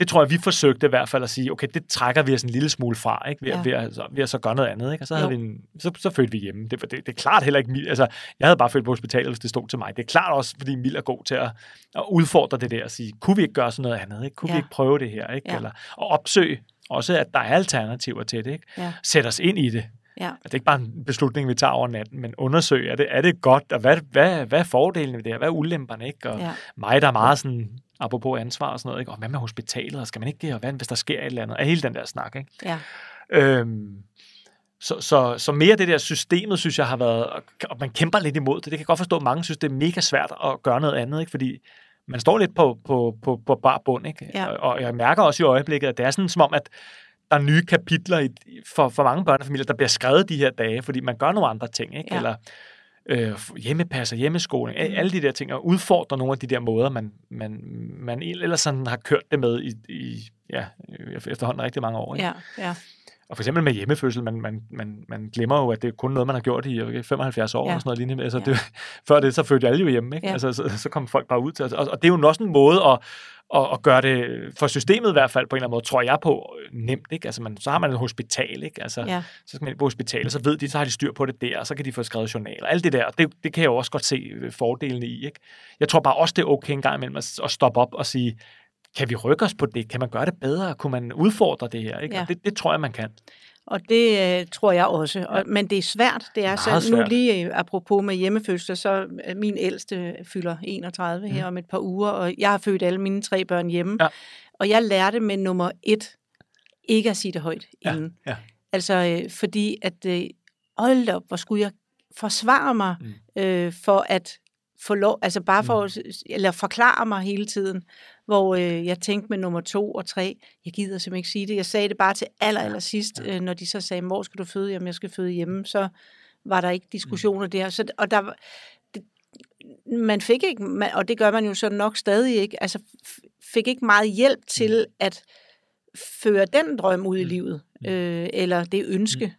Det tror jeg, vi forsøgte i hvert fald at sige, okay, det trækker vi os en lille smule fra, ikke? Ved, ja. ved, at, ved at så gøre noget andet. Ikke? Og så, havde vi en, så, så følte vi hjemme. Det, det, det, er klart heller ikke, altså, jeg havde bare følt på hospitalet, hvis det stod til mig. Det er klart også, fordi Mil er god til at, at udfordre det der og sige, kunne vi ikke gøre sådan noget andet? Ikke? Kunne ja. vi ikke prøve det her? Ikke? Ja. Eller, og opsøge også, at der er alternativer til det. Ikke? Ja. Sæt os ind i det. Ja. Altså, det er ikke bare en beslutning, vi tager over natten, men undersøge, er det, er det godt, og hvad, hvad, hvad er fordelene ved det her, hvad er ulemperne, ikke? Og ja. mig, der er meget sådan, apropos ansvar og sådan noget, ikke? og hvad med hospitalet, og skal man ikke det, og hvad hvis der sker et eller andet, af hele den der snak, ikke? Ja. Øhm, så, så, så mere det der systemet, synes jeg har været, og man kæmper lidt imod det. Det kan jeg godt forstå, at mange synes, det er mega svært at gøre noget andet, ikke? fordi man står lidt på, på, på, på bar bund. Ikke? Ja. Og, og jeg mærker også i øjeblikket, at det er sådan som om, at der er nye kapitler i, for, for mange børnefamilier, der bliver skrevet de her dage, fordi man gør nogle andre ting, ikke? Ja. Eller øh, hjemmepasser, hjemmeskoling, mm. alle de der ting, og udfordrer nogle af de der måder, man, man, man ellers sådan har kørt det med i, i ja, efterhånden rigtig mange år. Ikke? Ja, ja. Og for eksempel med hjemmefødsel, man, man, man, man glemmer jo, at det er kun noget, man har gjort i 75 år, ja. og sådan noget lignende. Altså, ja. det, før det, så fødte alle jo hjemme, ikke? Ja. Altså, så, så kom folk bare ud til os. Og, og det er jo også en måde at, at, at gøre det, for systemet i hvert fald på en eller anden måde, tror jeg på, nemt. Ikke? Altså, man, så har man et hospital, ikke? Altså, ja. så skal man på hospitalet, så ved de, så har de styr på det der, og så kan de få skrevet journaler. Alt det der, det, det kan jeg jo også godt se fordelene i. Ikke? Jeg tror bare også, det er okay en gang imellem at, at stoppe op og sige, kan vi rykke os på det? Kan man gøre det bedre? Kunne man udfordre det her? Ikke? Ja. det, det tror jeg, man kan. Og det uh, tror jeg også. Og, men det er svært. Det er så nu lige øh, apropos med hjemmefødsler, så min ældste fylder 31 her mm. om et par uger, og jeg har født alle mine tre børn hjemme. Ja. Og jeg lærte med nummer et ikke at sige det højt inden. Ja. Ja. Altså, øh, fordi at, øh, hold op, hvor skulle jeg forsvare mig mm. øh, for at få lov, altså bare for, mm. eller forklare mig hele tiden, hvor øh, jeg tænkte med nummer to og tre, jeg gider simpelthen ikke sige det, jeg sagde det bare til aller, aller sidst, øh, når de så sagde, hvor skal du føde? Jamen, jeg skal føde hjemme, så var der ikke diskussioner mm. der. Så, og der det, man fik ikke, og det gør man jo så nok stadig ikke, altså fik ikke meget hjælp til mm. at føre den drøm ud i livet, øh, eller det ønske.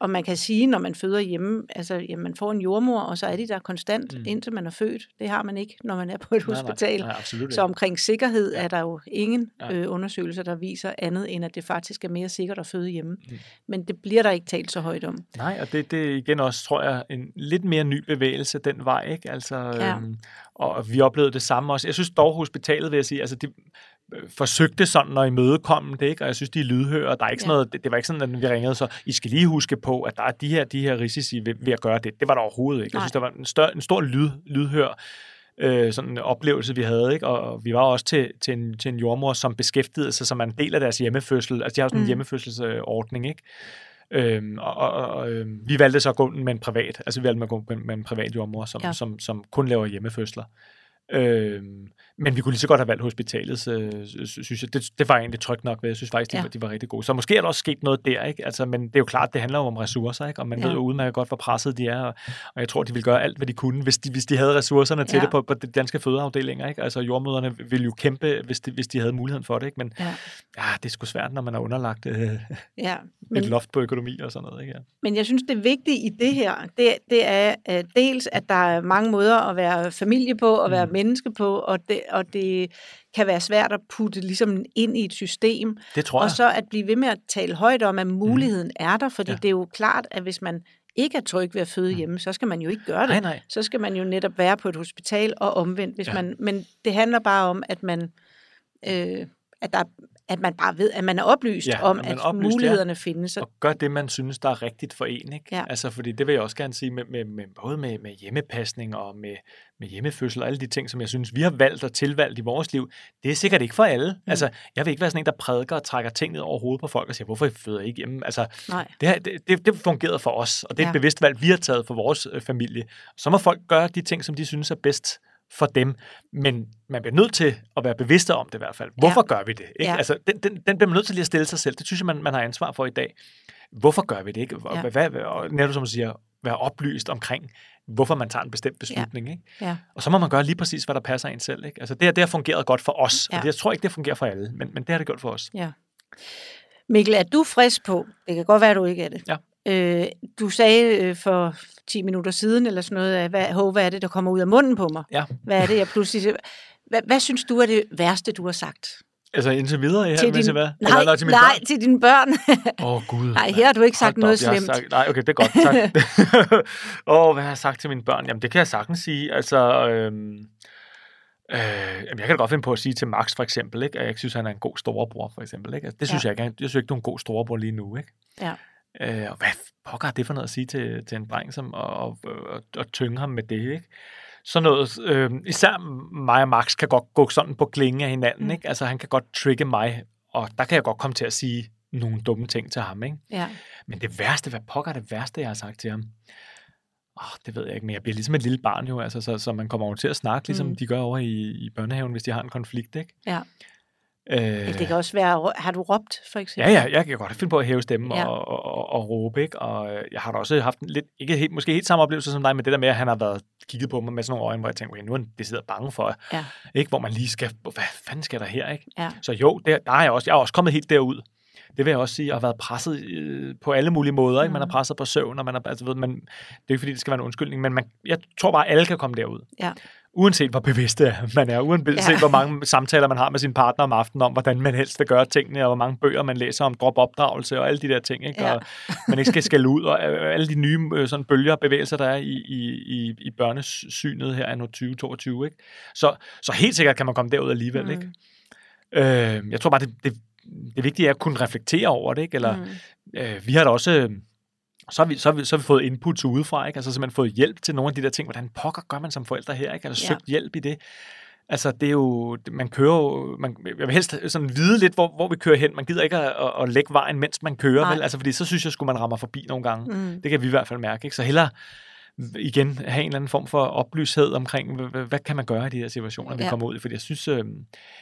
Og man kan sige, når man føder hjemme, altså jamen, man får en jordmor, og så er de der konstant, mm. indtil man er født. Det har man ikke, når man er på et nej, hospital. Nej, nej, så omkring sikkerhed ja. er der jo ingen ja. øh, undersøgelser, der viser andet, end at det faktisk er mere sikkert at føde hjemme. Mm. Men det bliver der ikke talt så højt om. Nej, og det, det igen også, tror jeg, en lidt mere ny bevægelse den vej. Ikke? Altså, ja. øhm, og vi oplevede det samme også. Jeg synes dog, hospitalet, vil jeg sige, altså de, forsøgte sådan at imødekomme det, ikke? og jeg synes, de er lydhøre. Der er ikke sådan noget, det, det var ikke sådan, at vi ringede, så I skal lige huske på, at der er de her, de her risici ved, ved at gøre det. Det var der overhovedet ikke. Nej. Jeg synes, der var en, større, en stor lyd, lydhør øh, sådan en oplevelse, vi havde. Ikke? Og vi var også til, til, en, til en jordmor, som beskæftigede sig som en del af deres hjemmefødsel. Altså, de har sådan en mm. hjemmefødselsordning, ikke? Øhm, og og, og øh, vi valgte så at gå med en privat, altså vi valgte at gå med, med en privat jordmor, som, ja. som, som kun laver hjemmefødsler. Øh, men vi kunne lige så godt have valgt hospitalet, øh, synes jeg. Det, det var egentlig trygt nok. Jeg synes faktisk, de, ja. var, de var rigtig gode. Så måske er der også sket noget der, ikke? Altså, men det er jo klart, det handler jo om ressourcer, ikke? Og man ja. ved jo udmærket godt, hvor presset de er, og, og jeg tror, de vil gøre alt, hvad de kunne, hvis de, hvis de havde ressourcerne til ja. det på, på de danske fødeafdelinger, ikke? Altså, jordmøderne ville jo kæmpe, hvis de, hvis de havde muligheden for det, ikke? Men ja. ja det er sgu svært, når man er underlagt øh, ja, men, et loft på økonomi og sådan noget, ikke? Ja. Men jeg synes, det vigtige i det her, det, det er uh, dels, at der er mange måder at være familie på, og være mm. Menneske på, og det, og det kan være svært at putte ligesom ind i et system. Det tror jeg. Og så at blive ved med at tale højt om, at muligheden mm. er der, fordi ja. det er jo klart, at hvis man ikke er tryg ved at føde mm. hjemme, så skal man jo ikke gøre det. Nej, nej. Så skal man jo netop være på et hospital og omvendt. Hvis ja. man, men det handler bare om, at man øh, at der at man bare ved, at man er oplyst ja, om, at oplyst, mulighederne ja. findes. Og gør det, man synes, der er rigtigt for en. Ikke? Ja. Altså, fordi det vil jeg også gerne sige, med, med, med, både med, med hjemmepasning og med, med hjemmefødsel og alle de ting, som jeg synes, vi har valgt og tilvalgt i vores liv, det er sikkert ikke for alle. Mm. Altså, jeg vil ikke være sådan en, der prædiker og trækker ting ned over hovedet på folk og siger, hvorfor I føder ikke hjemme? Altså, Nej. det, det, det, det fungerede for os, og det er ja. et bevidst valg, vi har taget for vores øh, familie. Så må folk gøre de ting, som de synes er bedst for dem, men man bliver nødt til at være bevidst om det i hvert fald. Hvorfor ja. gør vi det? Ikke? Ja. Altså, den, den, den bliver man nødt til lige at stille sig selv. Det synes jeg, man, man har ansvar for i dag. Hvorfor gør vi det ikke? Ja. Hvad, hvad, og netop som siger, være oplyst omkring, hvorfor man tager en bestemt beslutning. Ja. Ikke? Ja. Og så må man gøre lige præcis, hvad der passer en selv. Ikke? Altså, det, her, det har fungeret godt for os, ja. og det, jeg tror ikke, det fungerer for alle, men, men det har det gjort for os. Ja. Mikkel, er du frisk på, det kan godt være, du ikke er det, ja. Øh, du sagde øh, for 10 minutter siden, eller sådan noget, hvad, hov, hvad er det, der kommer ud af munden på mig? Ja. Hvad er det, jeg pludselig... Hvad, hvad synes du er det værste, du har sagt? Altså indtil videre her, til din, hvad? Nej, eller, til nej, børn? til dine børn. Åh, oh, Gud. Nej, her har du ikke sagt noget slemt. Sagt, nej, okay, det er godt. Tak. Åh, oh, hvad har jeg sagt til mine børn? Jamen, det kan jeg sagtens sige. Altså, øhm, øh, jeg kan da godt finde på at sige til Max, for eksempel, ikke? at jeg synes, han er en god storebror, for eksempel. Ikke? Altså, det synes ja. jeg ikke. Jeg synes ikke, du er en god storebror lige nu. Ikke? Ja. Øh, og hvad pokker er det for noget at sige til, til en dreng, som og, og, og, og tynge ham med det, ikke? Sådan noget, øh, især mig og Max kan godt gå sådan på klinge af hinanden, mm. ikke? Altså han kan godt trigge mig, og der kan jeg godt komme til at sige nogle dumme ting til ham, ikke? Ja. Men det værste, hvad pokker er det værste, jeg har sagt til ham? Oh, det ved jeg ikke, men jeg bliver ligesom et lille barn jo, altså, så, så man kommer over til at snakke, ligesom mm. de gør over i, i børnehaven, hvis de har en konflikt, ikke? Ja. Øh, det kan også være, har du råbt, for eksempel? Ja, ja, jeg kan godt finde på at hæve stemmen ja. og, og, og, og råbe, ikke? Og øh, jeg har da også haft en lidt, ikke helt, måske helt samme oplevelse som dig, men det der med, at han har været kigget på mig med sådan nogle øjne, hvor jeg tænker, okay, nu er han decideret bange for, ja. ikke? Hvor man lige skal, hvad fanden skal der her, ikke? Ja. Så jo, der, der er jeg også, jeg er også kommet helt derud. Det vil jeg også sige, jeg har været presset øh, på alle mulige måder, ikke? Man er mm. presset på søvn, og man er, altså, ved, man, det er ikke fordi, det skal være en undskyldning, men man, jeg tror bare, at alle kan komme derud. Ja uanset hvor bevidst man er, uanset ja. hvor mange samtaler man har med sin partner om aftenen om, hvordan man helst vil gøre tingene, og hvor mange bøger man læser om drop-opdragelse og alle de der ting, ikke? Ja. og man ikke skal skælde ud, og øh, alle de nye øh, sådan bølger og bevægelser, der er i, i, i, børnesynet her nu 2022. Ikke? Så, så helt sikkert kan man komme derud alligevel. Mm. Ikke? Øh, jeg tror bare, det, det, det vigtige er at kunne reflektere over det, ikke? eller mm. øh, vi har da også så har, vi, så, har vi, så har vi fået inputs udefra, ikke? altså simpelthen fået hjælp til nogle af de der ting. Hvordan pokker gør man som forældre her? Ikke? Altså ja. søgt hjælp i det. Altså, det er jo, man kører jo, man, jeg vil helst sådan vide lidt, hvor, hvor vi kører hen. Man gider ikke at, at, at lægge vejen, mens man kører, Nej. vel? Altså, fordi så synes jeg, skulle man rammer forbi nogle gange. Mm. Det kan vi i hvert fald mærke, ikke? Så hellere igen have en eller anden form for oplyshed omkring, hvad, kan man gøre i de her situationer, vi ja. kommer ud i. Fordi jeg synes, øh,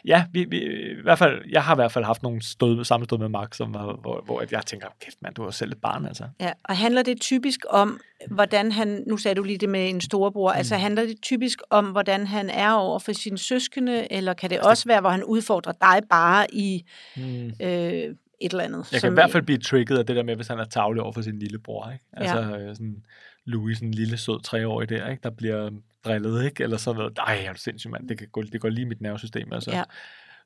ja, vi, vi, i hvert fald, jeg har i hvert fald haft nogle stød, sammenstød med Max, som var, hvor, hvor jeg tænker, kæft mand, du er selv et barn, altså. Ja, og handler det typisk om, hvordan han, nu sagde du lige det med en storebror, altså, mm. altså handler det typisk om, hvordan han er over for sine søskende, eller kan det altså, også være, hvor han udfordrer dig bare i mm. øh, et eller andet? Jeg kan i hvert fald blive trigget af det der med, hvis han er tavlig over for sin lillebror, ikke? Altså, ja. Øh, sådan, Louis, en lille sød treårig der, ikke? der bliver drillet, ikke? eller så noget, ej, er du sindssygt, mand, det, kan gå, det går lige i mit nervesystem. Altså. Ja.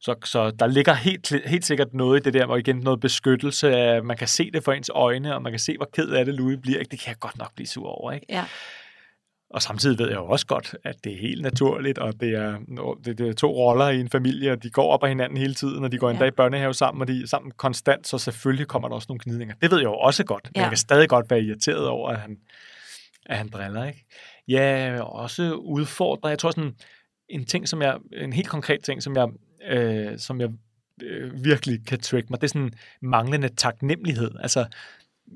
Så, så der ligger helt, helt sikkert noget i det der, hvor igen noget beskyttelse af, man kan se det for ens øjne, og man kan se, hvor ked af det Louis bliver. Ikke? Det kan jeg godt nok blive sur over. Ikke? Ja. Og samtidig ved jeg jo også godt, at det er helt naturligt, og det er, det, det er to roller i en familie, og de går op af hinanden hele tiden, og de går endda ja. i børnehave sammen, og de er sammen konstant, så selvfølgelig kommer der også nogle gnidninger. Det ved jeg jo også godt, men ja. jeg kan stadig godt være irriteret over, at han, at han driller, ikke? Ja, også udfordrer. Jeg tror sådan, en ting, som jeg, en helt konkret ting, som jeg, øh, som jeg øh, virkelig kan trick mig, det er sådan manglende taknemmelighed. Altså,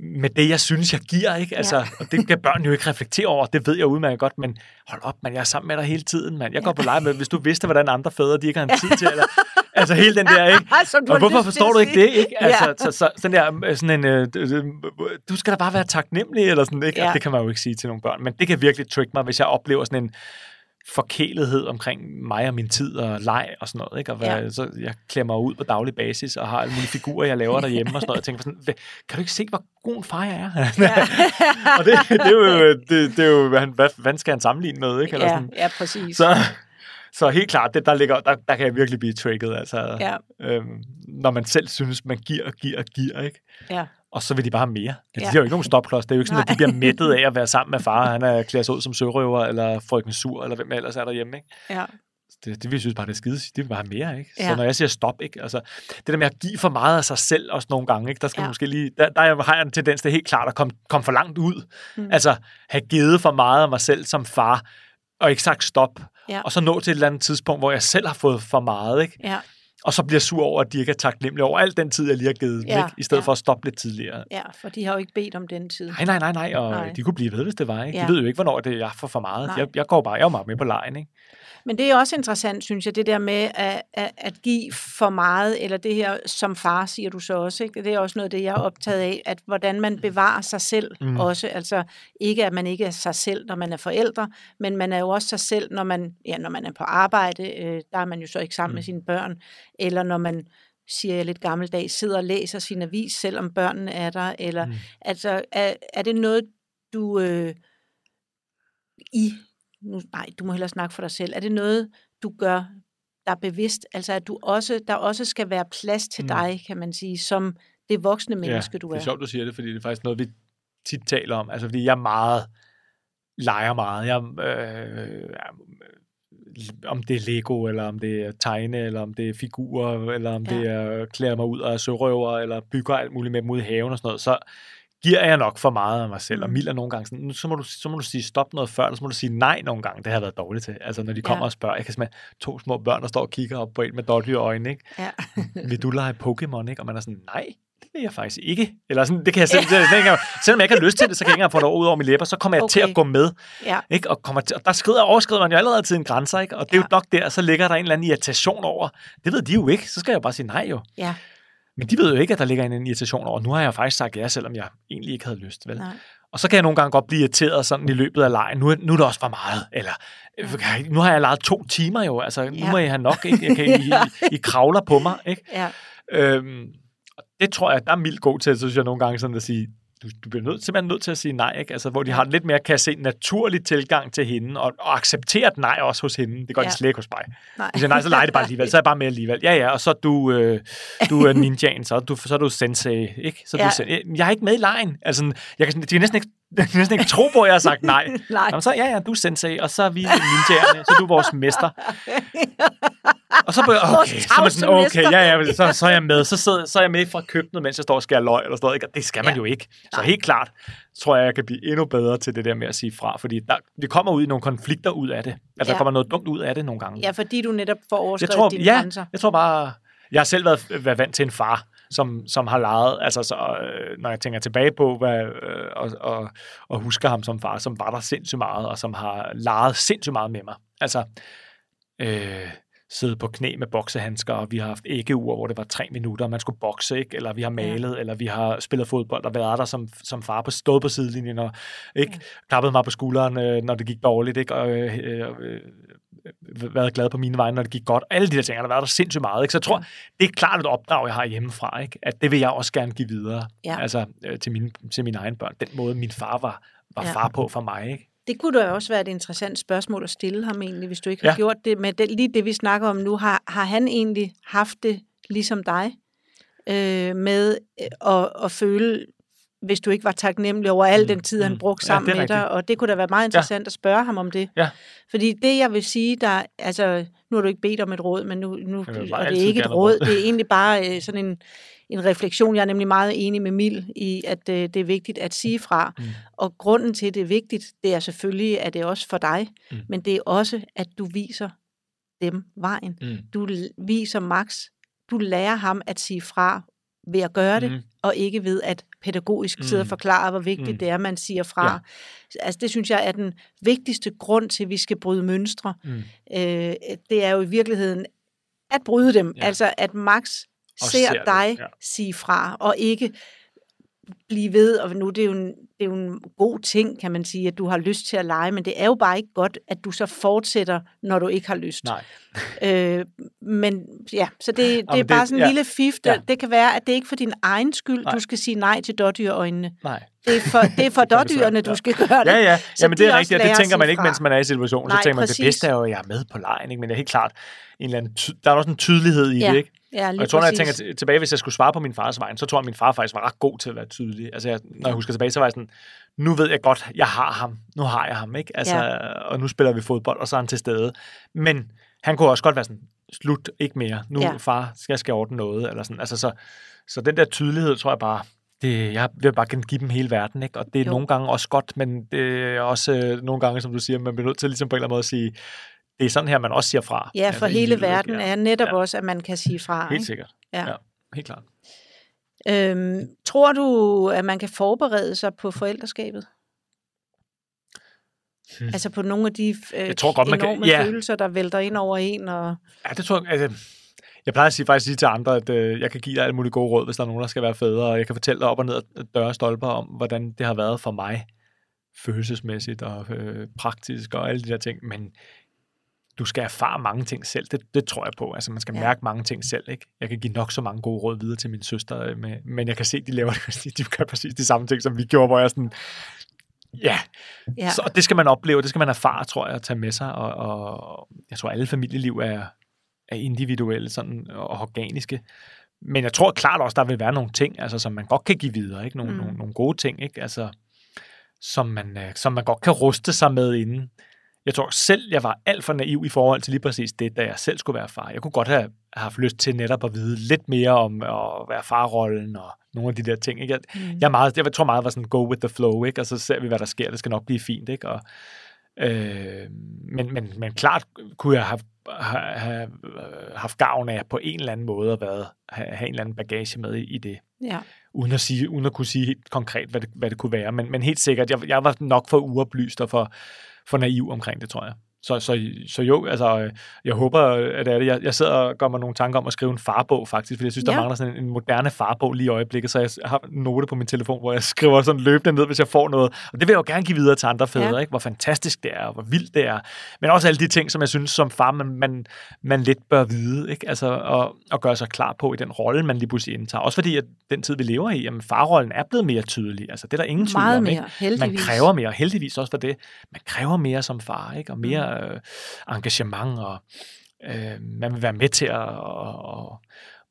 med det, jeg synes, jeg giver, ikke? Altså, ja. og det kan børn jo ikke reflektere over, det ved jeg udmærket godt, men hold op, man, jeg er sammen med dig hele tiden, mand. Jeg går på lege med, hvis du vidste, hvordan andre fædre, de ikke har en tid til, eller, altså hele den der, ikke? Og hvorfor forstår du ikke det, ikke? Altså, ja. så, så, sådan der, sådan en, øh, du skal da bare være taknemmelig, eller sådan, ikke? Ja. Det kan man jo ikke sige til nogle børn, men det kan virkelig trick mig, hvis jeg oplever sådan en, forkælethed omkring mig og min tid og leg og sådan noget. Ikke? Og hvad, ja. så jeg mig ud på daglig basis og har alle mulige figurer, jeg laver derhjemme og sådan noget. Jeg tænker sådan, kan du ikke se, hvor god en far jeg er? Ja. og det, det, er jo, det, det er jo hvad, hvad skal han sammenligne med? Ikke? Eller sådan. ja, præcis. Så, så helt klart, det, der, ligger, der, der kan jeg virkelig blive trigget, altså, ja. øhm, når man selv synes, man giver og giver og giver, ikke? Ja og så vil de bare have mere. Ja. De har jo ikke nogen stopklods. Det er jo ikke sådan, Nej. at de bliver mættet af at være sammen med far. Han er klædt ud som sørøver, eller frøken sur, eller hvem ellers er derhjemme. Ikke? Ja. Det, det vil jeg synes bare, det er skide. Det vil bare have mere, ikke? Ja. Så når jeg siger stop, ikke? Altså, det der med at give for meget af sig selv også nogle gange, ikke? Der skal ja. måske lige, der, der har jeg en tendens til helt klart at komme, komme for langt ud. Mm. Altså, have givet for meget af mig selv som far, og ikke sagt stop. Ja. Og så nå til et eller andet tidspunkt, hvor jeg selv har fået for meget, ikke? Ja og så bliver sur over, at de ikke er taknemmelige over al den tid, jeg lige har givet ja, dem, ikke? i stedet ja. for at stoppe lidt tidligere. Ja, for de har jo ikke bedt om den tid. Nej, nej, nej, nej, og nej. de kunne blive ved, hvis det var. Ikke? Ja. De ved jo ikke, hvornår det er, jeg får for meget. Jeg, jeg går bare, jeg er meget med på lejen. Ikke? Men det er også interessant, synes jeg, det der med at, at, at give for meget, eller det her som far, siger du så også. Ikke? Det er også noget, det jeg er optaget af, at hvordan man bevarer sig selv mm. også. Altså ikke, at man ikke er sig selv, når man er forældre, men man er jo også sig selv, når man, ja, når man er på arbejde. Øh, der er man jo så ikke sammen mm. med sine børn. Eller når man siger jeg lidt gammeldags, sidder og læser sin avis, selvom børnene er der, eller mm. altså, er, er det noget, du øh, i nu, nej, du må hellere snakke for dig selv. Er det noget, du gør, der er bevidst? Altså, at du også, der også skal være plads til mm. dig, kan man sige, som det voksne menneske, ja, du er. det er sjovt, du siger det, fordi det er faktisk noget, vi tit taler om. Altså, fordi jeg er meget, leger meget. Jeg, øh, om det er Lego, eller om det er tegne, eller om det er figurer, eller om ja. det er klæder mig ud af sørøver, eller bygger alt muligt med dem ude i haven og sådan noget, så giver jeg nok for meget af mig selv, og mm. Mil er nogle gange sådan, så må, du, så må du sige stop noget før, eller så må du sige nej nogle gange, det har været dårligt til. Altså når de kommer ja. og spørger, jeg kan smage to små børn, der står og kigger op på en med dårlige øjne, ikke? Ja. vil du lege Pokémon, ikke? Og man er sådan, nej, vil jeg faktisk ikke. Eller sådan, det kan jeg selv, det, selvom jeg ikke har lyst til det, så kan jeg ikke engang få det ud over mine læber, så kommer jeg okay. til at gå med. Ja. Ikke? Og, kommer til, og der skrider, overskrider man jo allerede til en grænse, ikke? og det er ja. jo nok der, så ligger der en eller anden irritation over. Det ved de jo ikke, så skal jeg jo bare sige nej jo. Ja. Men de ved jo ikke, at der ligger en irritation over. Nu har jeg faktisk sagt ja, selvom jeg egentlig ikke havde lyst. Vel? Nej. Og så kan jeg nogle gange godt blive irriteret sådan i løbet af lejen. Nu, nu er det også for meget. Eller nu har jeg lejet to timer jo. Altså, nu ja. må jeg have nok. Ikke? Jeg kan, I, I, I kravler på mig. Ikke? Ja. Øhm, det tror jeg, der er mildt god til, så synes jeg nogle gange sådan at sige, du, du bliver nødt, simpelthen nødt til at sige nej, ikke? Altså, hvor de har lidt mere, kan se naturlig tilgang til hende, og, og acceptere et nej også hos hende. Det gør ja. de slet ikke hos mig. Nej. Hvis jeg nej, så leger det bare alligevel. Så er jeg bare med alligevel. Ja, ja, og så er du, øh, du er ninjaen, så, du, så er du sensei, ikke? Så ja. du, jeg er ikke med i lejen. Altså, jeg kan, de kan næsten ikke jeg kan ikke tro på, at jeg har sagt nej. nej. Jamen, så ja, ja, du er sensei, og så er vi ninjaerne, så er du vores mester. Og så, okay, så er man sådan, okay, ja, ja, så, så er jeg med. Så, sidder, så er jeg med fra køkkenet, mens jeg står og skærer løg eller sådan noget. Det skal man ja. jo ikke. Så helt klart tror jeg, jeg kan blive endnu bedre til det der med at sige fra. Fordi der, vi kommer ud i nogle konflikter ud af det. Altså, ja. der kommer noget dumt ud af det nogle gange. Ja, fordi du netop får overskrevet jeg tror, dine ja, grænser. jeg tror bare... Jeg har selv været, været vant til en far, som, som har leget, altså så, øh, når jeg tænker tilbage på, hvad, øh, og, og, og husker ham som far, som var der sindssygt meget, og som har leget sindssygt meget med mig. Altså, øh, sidde på knæ med boksehandsker, og vi har haft æggeuger, hvor det var tre minutter, og man skulle bokse, ikke? eller vi har malet, ja. eller vi har spillet fodbold, og været der som, som far på stået på sidelinjen, og ikke? Ja. klappet mig på skulderen, øh, når det gik dårligt, ikke? og øh, øh, øh været glad på mine vegne, når det gik godt. Alle de der ting, der har været der sindssygt meget. Ikke? Så jeg tror, det er klart et opdrag, jeg har hjemmefra, ikke? at det vil jeg også gerne give videre ja. altså, øh, til, mine, til mine egne børn. Den måde, min far var, var ja. far på for mig. Ikke? Det kunne da også være et interessant spørgsmål at stille ham egentlig, hvis du ikke har ja. gjort det. Men det, lige det, vi snakker om nu, har, har han egentlig haft det ligesom dig? Øh, med øh, at, at føle, hvis du ikke var taknemmelig over al mm. den tid, han mm. brugte sammen ja, med dig. Og det kunne da være meget interessant ja. at spørge ham om det. Ja. Fordi det, jeg vil sige, der, altså, nu har du ikke bedt om et råd, men nu, nu og det er ikke et råd, det er egentlig bare øh, sådan en, en refleksion. Jeg er nemlig meget enig med Mil i, at øh, det er vigtigt at sige fra. Mm. Og grunden til, at det er vigtigt, det er selvfølgelig, at det er også for dig, mm. men det er også, at du viser dem vejen. Mm. Du viser Max, du lærer ham at sige fra ved at gøre det, Mhm. og ikke ved at pædagogisk sidde og Mm. forklare, hvor vigtigt Mm. det er, man siger fra. Altså det synes jeg er den vigtigste grund til, at vi skal bryde mønstre. Mm. Øh, det er jo i virkeligheden at bryde dem. Ja. Altså at Max Og ser ser det, dig ja. sige fra, og ikke blive ved, og nu det er jo en, det er jo en god ting, kan man sige, at du har lyst til at lege, men det er jo bare ikke godt, at du så fortsætter, når du ikke har lyst. Nej. Øh, men ja, så det, det er det- bare sådan en ja. lille fif. Ja. Det kan være, at det er ikke for din egen skyld, Nej. du skal sige nej til dårdyrøjnene. Nej. Det er for, det er for Det det dårdyrene, du skal gøre det. Ja, ja. Så Jamen, det de er rigtigt, og det tænker man ikke, fra. mens man er i situationen. Nej, så tænker man, præcis. det bedste er jo, at jeg er med på lejen, ikke? men det er helt klart, en eller anden ty- der er også en tydelighed i Ja, det. Ikke? Ja, Og jeg tror, når jeg tænker tilbage, hvis jeg skulle svare på min fars vejen, så tror jeg, at min far faktisk var ret god til at være tydelig. Altså, jeg, når jeg husker tilbage, så var jeg sådan, nu ved jeg godt, jeg har ham. Nu har jeg ham, ikke? Altså, Ja. Og nu spiller vi fodbold, og så er han til stede. Men han kunne også godt være sådan, slut, ikke mere. Nu, Ja. far, skal jeg skal ordne noget. Eller sådan. Altså, så, så den der tydelighed, tror jeg bare, det, jeg vil bare gerne give dem hele verden, ikke? Og det er jo. nogle gange også godt, men det er også øh, nogle gange, som du siger, man bliver nødt til ligesom på en eller anden måde at sige, det er sådan her, man også siger fra. Ja, for hele ikke? verden er netop Ja. også, at man kan sige fra. Helt ikke? sikkert. Ja. Ja. Helt klart. Øhm, tror du, at man kan forberede sig på forældreskabet? Hmm. Altså på nogle af de øh, Jeg tror godt, man kan- enorme ja. følelser, der vælter ind over en. Og, Ja, det tror jeg. Altså, jeg plejer at sige, faktisk sige til andre, at øh, jeg kan give dig alle mulige gode råd, hvis der er nogen, der skal være fædre, og jeg kan fortælle dig op og ned af døre og stolper om, hvordan det har været for mig, følelsesmæssigt og øh, praktisk og alle de der ting, men du skal erfare mange ting selv, det, det tror jeg på. Altså, man skal Ja. mærke mange ting selv, ikke? Jeg kan give nok så mange gode råd videre til min søster, øh, med, men jeg kan se, de laver det, de gør præcis de samme ting, som vi gjorde, hvor jeg er sådan, ja, ja. Så og det skal man opleve, det skal man erfare, tror jeg, at tage med sig. Og, og jeg tror, alle familieliv er, er individuelle sådan, og organiske. Men jeg tror klart også, der vil være nogle ting, altså, som man godt kan give videre. Ikke? Nogle, Mm. mm. nogle, nogle gode ting, ikke? Altså, som, man, øh, som man godt kan ruste sig med inden. Jeg tror selv, jeg var alt for naiv i forhold til lige præcis det, da jeg selv skulle være far. Jeg kunne godt have haft lyst til netop at vide lidt mere om at være farrollen og nogle af de der ting. Ikke? Jeg, Mm. jeg, meget, jeg tror meget var sådan go with the flow, ikke? og så ser vi, hvad der sker. Det skal nok blive fint. Ikke? Og, øh, men, men, men klart kunne jeg have, have, have haft gavn af på en eller anden måde at være, have, have en eller anden bagage med i, i det. ja. Uden at, sige, uden at kunne sige helt konkret, hvad det, hvad det kunne være. Men, men helt sikkert, jeg, jeg var nok for uoplyst og for, for naiv omkring det, tror jeg. Så, så, så jo, altså, jeg håber, at det er det. Jeg, jeg sidder og gør mig nogle tanker om at skrive en farbog, faktisk, fordi jeg synes, der Ja. mangler sådan en, en moderne farbog lige i øjeblikket, så jeg har en note på min telefon, hvor jeg skriver sådan løbende ned, hvis jeg får noget. Og det vil jeg jo gerne give videre til andre fædre, Ja. ikke? hvor fantastisk det er, og hvor vildt det er. Men også alle de ting, som jeg synes som far, man, man, man lidt bør vide, ikke? Altså, og, og gøre sig klar på i den rolle, man lige pludselig indtager. Også fordi, at den tid, vi lever i, jamen, farrollen er blevet mere tydelig. Altså, det er der ingen tvivl om, mere, ikke? heldigvis. Man kræver mere, og heldigvis også for det. Man kræver mere som far, ikke? og mere øh, engagement, og øh, man vil være med til at, at,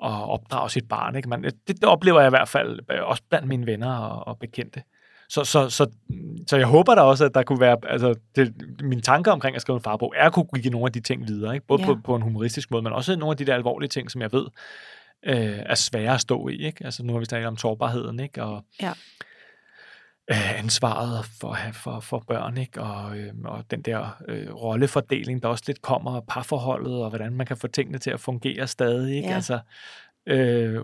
at, at opdrage sit barn. Ikke? Man, det, det oplever jeg i hvert fald øh, også blandt mine venner og, og bekendte. Så, så, så, så jeg håber da også, at der kunne være, altså det, mine tanker omkring at skrive en farbog, er at kunne give nogle af de ting videre, ikke? både ja. på, på en humoristisk måde, men også nogle af de der alvorlige ting, som jeg ved øh, er svære at stå i. Ikke? Altså nu har vi snakket om sårbarheden, ikke? og Ja. Øh, ansvaret for, for, for børn, ikke? Og, øh, og den der øh, rollefordeling, der også lidt kommer, og parforholdet, og hvordan man kan få tingene til at fungere stadig. Ikke? Ja. Altså, øh,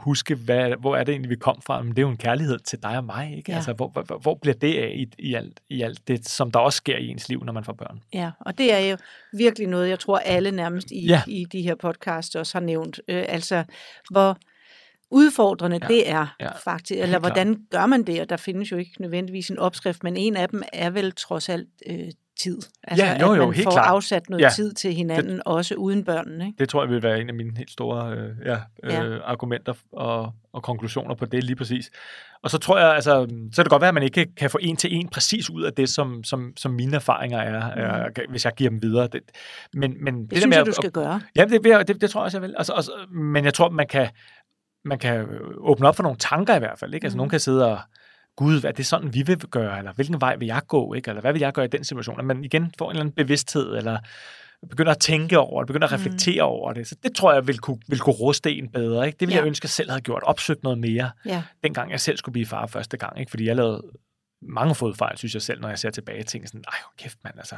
huske, hvad, hvor er det egentlig, vi kom fra? Men det er jo en kærlighed til dig og mig. Ikke? Ja. Altså, hvor, hvor, hvor bliver det af i, i, alt, i alt det, som der også sker i ens liv, når man får børn? Ja, og det er jo virkelig noget, jeg tror alle nærmest i, Ja. i de her podcasts også har nævnt. Øh, altså, hvor udfordrende ja. Det er ja, faktisk, eller klart. hvordan gør man det? Og der findes jo ikke nødvendigvis en opskrift, men en af dem er vel trods alt øh, tid. Altså, Ja, jo, at jo, man helt får klart. afsat noget Ja. tid til hinanden, det, også uden børnene. Ikke? Det tror jeg vil være en af mine helt store øh, ja, øh, Ja. argumenter og, og konklusioner på det lige præcis. Og så tror jeg, altså, så kan det godt være, at man ikke kan få en til en præcis ud af det, som, som, som mine erfaringer er, er, hvis jeg giver dem videre. Det, men, men det, Det der synes med jeg, at- du skal gøre. Ja, det, det, det tror jeg også, jeg vil. Altså, også, men jeg tror, man kan, man kan åbne op for nogle tanker i hvert fald. Ikke? Altså, Mhm. nogen kan sidde og, gud, er det sådan, vi vil gøre, eller hvilken vej vil jeg gå, ikke? eller hvad vil jeg gøre i den situation? At man igen får en eller anden bevidsthed, eller begynder at tænke over det, begynder at Mhm. reflektere mm. over det. Så det tror jeg vil kunne, vil kunne ruste en bedre. Ikke? Det ville Ja. jeg ønske, at jeg selv havde gjort. Opsøgt noget mere, Ja, dengang jeg selv skulle blive far første gang. Ikke? Fordi jeg lavede mange fodfejl, synes jeg selv, når jeg ser tilbage og tænker sådan, ej, hvor kæft mand, altså,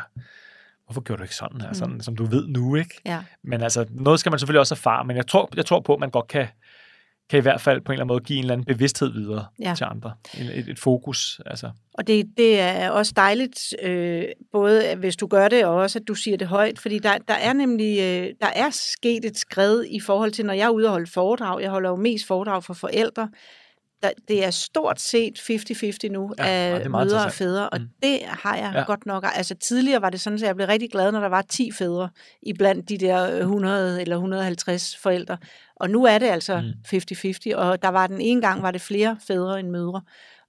hvorfor gjorde du ikke sådan her, Mm. sådan, som du ved nu, ikke? ja. Men altså, noget skal man selvfølgelig også erfare, men jeg tror, jeg tror på, at man godt kan, kan i hvert fald på en eller anden måde give en eller anden bevidsthed videre Ja. til andre. Et, et, et fokus, altså. Og det, det er også dejligt, øh, både hvis du gør det, og også at du siger det højt, fordi der, der er nemlig øh, der er sket et skred i forhold til, når jeg er ude og holde foredrag, jeg holder jo mest foredrag for forældre, der, det er stort set 50-50 nu Ja, af mødre og fædre, og Mm. det har jeg Ja. godt nok. Altså tidligere var det sådan, at jeg blev rigtig glad, når der var 10 fædre iblandt de der 100 eller 150 forældre. Og nu er det altså Mm. 50-50, og der var den ene gang, var det flere fædre end mødre.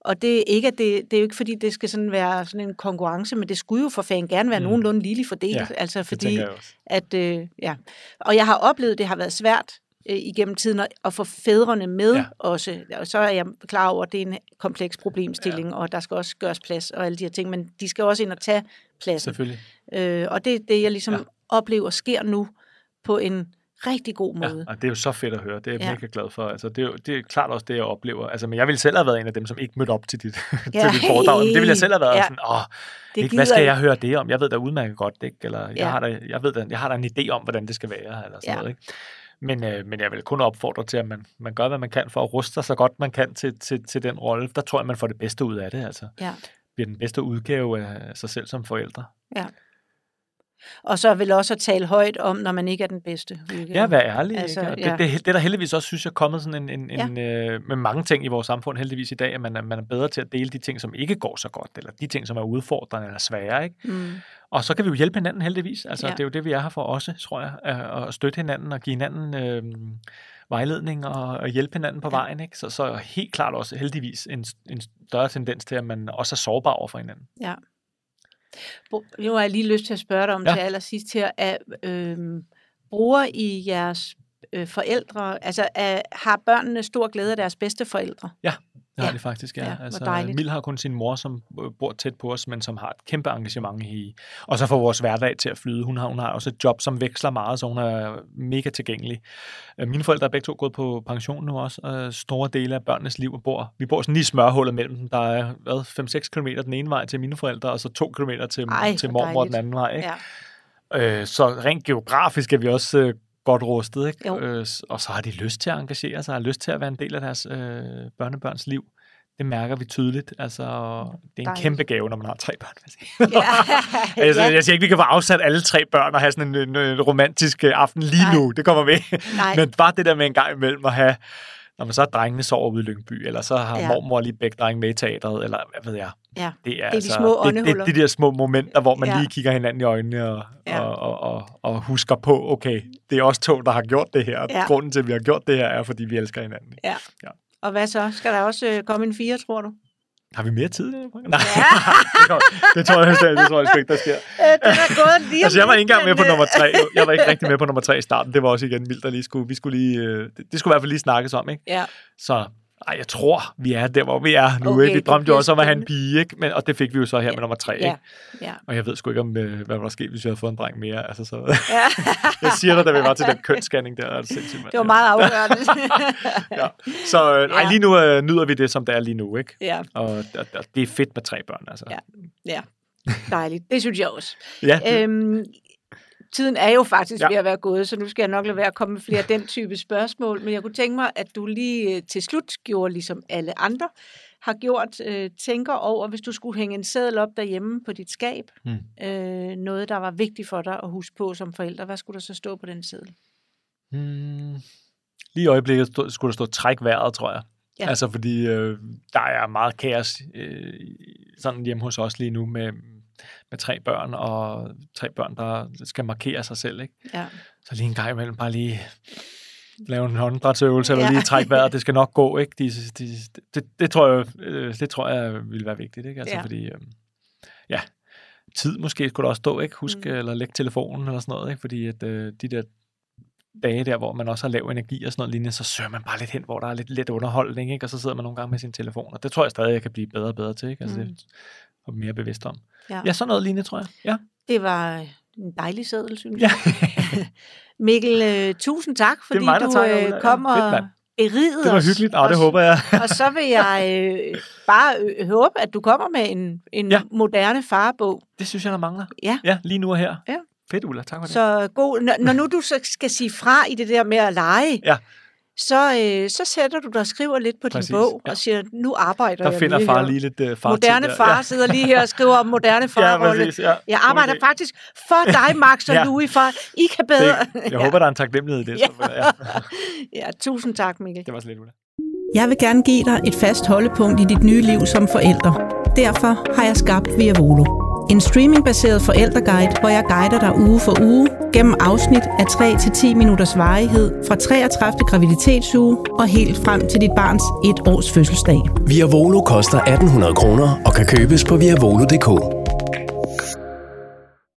Og det er, ikke, at det, det er jo ikke, fordi det skal sådan være sådan en konkurrence, men det skulle jo for fanden gerne være Mm. nogenlunde ligeligt fordelt. Ja, altså fordi, at, øh, ja. Og jeg har oplevet, det har været svært øh, igennem tiden at, at få fædrene med Ja. ja. også. Og så er jeg klar over, at det er en kompleks problemstilling, ja. og der skal også gøres plads og alle de her ting, men de skal også ind og tage pladsen. Selvfølgelig. Øh, og det er det, jeg ligesom Ja. ja. oplever sker nu på en rigtig god Ja, måde. og det er jo så fedt at høre. Det er jeg Ja. mega glad for. Altså, det, er jo, det er klart også det, jeg oplever. Altså, men jeg ville selv have været en af dem, som ikke mødte op til dit, Ja. til dit foredrag. Men det ville jeg selv have været Ja. sådan, åh, Det ikke, hvad skal jeg. jeg høre det om? Jeg ved da udmærket godt, ikke? Eller jeg, Ja. har da, jeg, ved da, jeg har da en idé om, hvordan det skal være, eller sådan Ja. noget, ikke? Men, øh, men jeg vil kun opfordre til, at man, man gør, hvad man kan for at ruste sig så godt man kan til, til, til den rolle. Der tror jeg, man får det bedste ud af det. Altså, Ja. bliver den bedste udgave af sig selv som forældre. Og så vil også at tale højt om, når man ikke er den bedste. udgave. Ja, vær ærlig. Altså, ikke? Ja. det, det, det er der heldigvis også, synes jeg, kommet sådan en, en, Ja. en øh, med mange ting i vores samfund heldigvis i dag, at man er, man er bedre til at dele de ting, som ikke går så godt, eller de ting, som er udfordrende eller svære. Ikke? Mm. Og så kan vi jo hjælpe hinanden heldigvis. Altså, Ja. Det er jo det, vi er her for også, tror jeg, at, støtte hinanden og give hinanden øh, vejledning og, og hjælpe hinanden på ja. vejen. Ikke? Så, så helt klart også heldigvis en, en større tendens til, at man også er sårbar over for hinanden. Ja. Nu har jeg lige lyst til at spørge dig om ja. til allersidst her. Er, øh, bruger I jeres øh, forældre, altså er, har børnene stor glæde af deres bedste forældre? Det har Ja. de faktisk, ja. Ja, altså. Mil har kun sin mor, som øh, bor tæt på os, men som har et kæmpe engagement i, og så får vores hverdag til at flyde. Hun har, hun har også et job, som veksler meget, så hun er mega tilgængelig. Øh, Mine forældre er begge to gået på pension nu også, og store dele af børnenes liv bor. Vi bor sådan lige i smørhullet mellem dem. Der er hvad, 5-6 km den ene vej til mine forældre, og så 2 km til, Ej, til mormor den dejligt. anden vej. Ikke? Ja. Øh, så rent geografisk er vi også øh, godt rustet, ikke? Jo. Øh, og så har de lyst til at engagere sig, har lyst til at være en del af deres øh, børnebørns liv. Det mærker vi tydeligt. Altså, det er en Dejligt. kæmpe gave, når man har tre børn. Ja. altså, ja. Jeg siger ikke, vi kan få afsat alle tre børn og have sådan en, en, en romantisk øh, aften lige Nej. nu. Det kommer med. Nej. Men bare det der med en gang imellem at have, når man så er drengene sover ude i Lyngby, eller så har Ja. mormor lige begge drenge med i teateret, eller hvad ved jeg. Ja. Det er, de altså, små det, det, det, de der små momenter, hvor man Ja. lige kigger hinanden i øjnene og, Ja. og, og, og, og husker på, okay, det er os to, der har gjort det her. Ja. Grunden til, at vi har gjort det her, er, fordi vi elsker hinanden. Ja. Ja. Og hvad så? Skal der også øh, komme en fire, tror du? Har vi mere tid? i det program? Nej, det, tror, jeg, det tror jeg sgu ikke, der sker. Øh, det er gået lige Altså, jeg var ikke engang med på øh, nummer tre. Jeg var ikke rigtig med på nummer tre i starten. Det var også igen vildt, der lige skulle, vi skulle lige, øh, det, det skulle i hvert fald lige snakkes om, ikke? Ja, Så ej, jeg tror, vi er der, hvor vi er nu. Okay, ikke? Vi drømte jo også om at have en pige, ikke? Men, og det fik vi jo så her Ja. med nummer tre. ja, Ikke? ja. Og jeg ved sgu ikke, om, øh, hvad der var sket, hvis vi havde fået en dreng mere. Altså, så, ja. jeg siger dig, da vi var til den kønsscanning der. Er det, sindssygt. Det var meget afgørende. Ja. Så øh, Ja. lige nu øh, nyder vi det, som det er lige nu. Ikke? ja, Og, og, og det er fedt med tre børn. Altså. Ja. ja. Dejligt. Det synes jeg også. ja Øhm, tiden er jo faktisk ja. Ved at være gået, så nu skal jeg nok lade være at komme med flere af den type spørgsmål. Men jeg kunne tænke mig, at du lige øh, til slut gjorde, ligesom alle andre har gjort, øh, tænker over, hvis du skulle hænge en seddel op derhjemme på dit skab, øh, noget, der var vigtigt for dig at huske på som forælder, hvad skulle der så stå på den seddel? Hmm. Lige i øjeblikket stod, skulle der stå træk vejret, tror jeg. Ja. Altså fordi øh, der er meget kaos øh, sådan hjemme hos os lige nu med, med tre børn, og tre børn, der skal markere sig selv. Ikke? Ja. Så lige en gang imellem bare lige lave en håndbrætsøvelse, eller Ja. lige trække vejret, det skal nok gå. Ikke? De, de, det, det, tror jeg, øh, det tror jeg vil være vigtigt. Ikke? Altså Ja. fordi, øh, ja, tid måske skulle der også stå, ikke? Husk Mm. eller lægge telefonen eller sådan noget, ikke? fordi at, øh, de der dage der, hvor man også har lav energi og sådan noget lignende, så søger man bare lidt hen, hvor der er lidt, lidt underholdning, ikke? og så sidder man nogle gange med sin telefon, og det tror jeg stadig, jeg kan blive bedre og bedre til, ikke? Altså, mm. det, og mere bevidst om. Ja. Ja, sådan noget lignende, tror jeg. Ja. Det var en dejlig seddel, synes ja. jeg. Mikkel, øh, tusind tak, fordi mig, du øh, kom Fedt, og mand. berigede Det var hyggeligt, og det håber jeg. Og så vil jeg øh, bare øh, håbe, at du kommer med en, en ja. Ja. moderne farbog. Det synes jeg, der mangler. Ja. Ja, lige nu og her. Ja. Fedt, Ulla. Tak for det. Så god, når, når nu du så skal sige fra i det der med at lege, Ja. Så, øh, så sætter du dig og skriver lidt på Præcis, din bog, ja. og siger, nu arbejder Der jeg finder lige far her. lige lidt uh, far Moderne far Ja. sidder lige her og skriver om moderne Ja, farrolle. præcis. Ja. Jeg arbejder idé. faktisk for dig, Max og Ja. Louis, for I kan bedre. Det, jeg håber, der er en taknemmelighed i det. Så, ja. ja, tusind tak, Mikkel. Det var så lidt, Ulla. Jeg vil gerne give dig et fast holdepunkt i dit nye liv som forælder. Derfor har jeg skabt Via Volo. En streamingbaseret forældreguide, hvor jeg guider dig uge for uge gennem afsnit af 3-10 minutters varighed fra 33. graviditetsuge og helt frem til dit barns et års fødselsdag. Via Volo koster 1800 kroner og kan købes på viavolo.dk.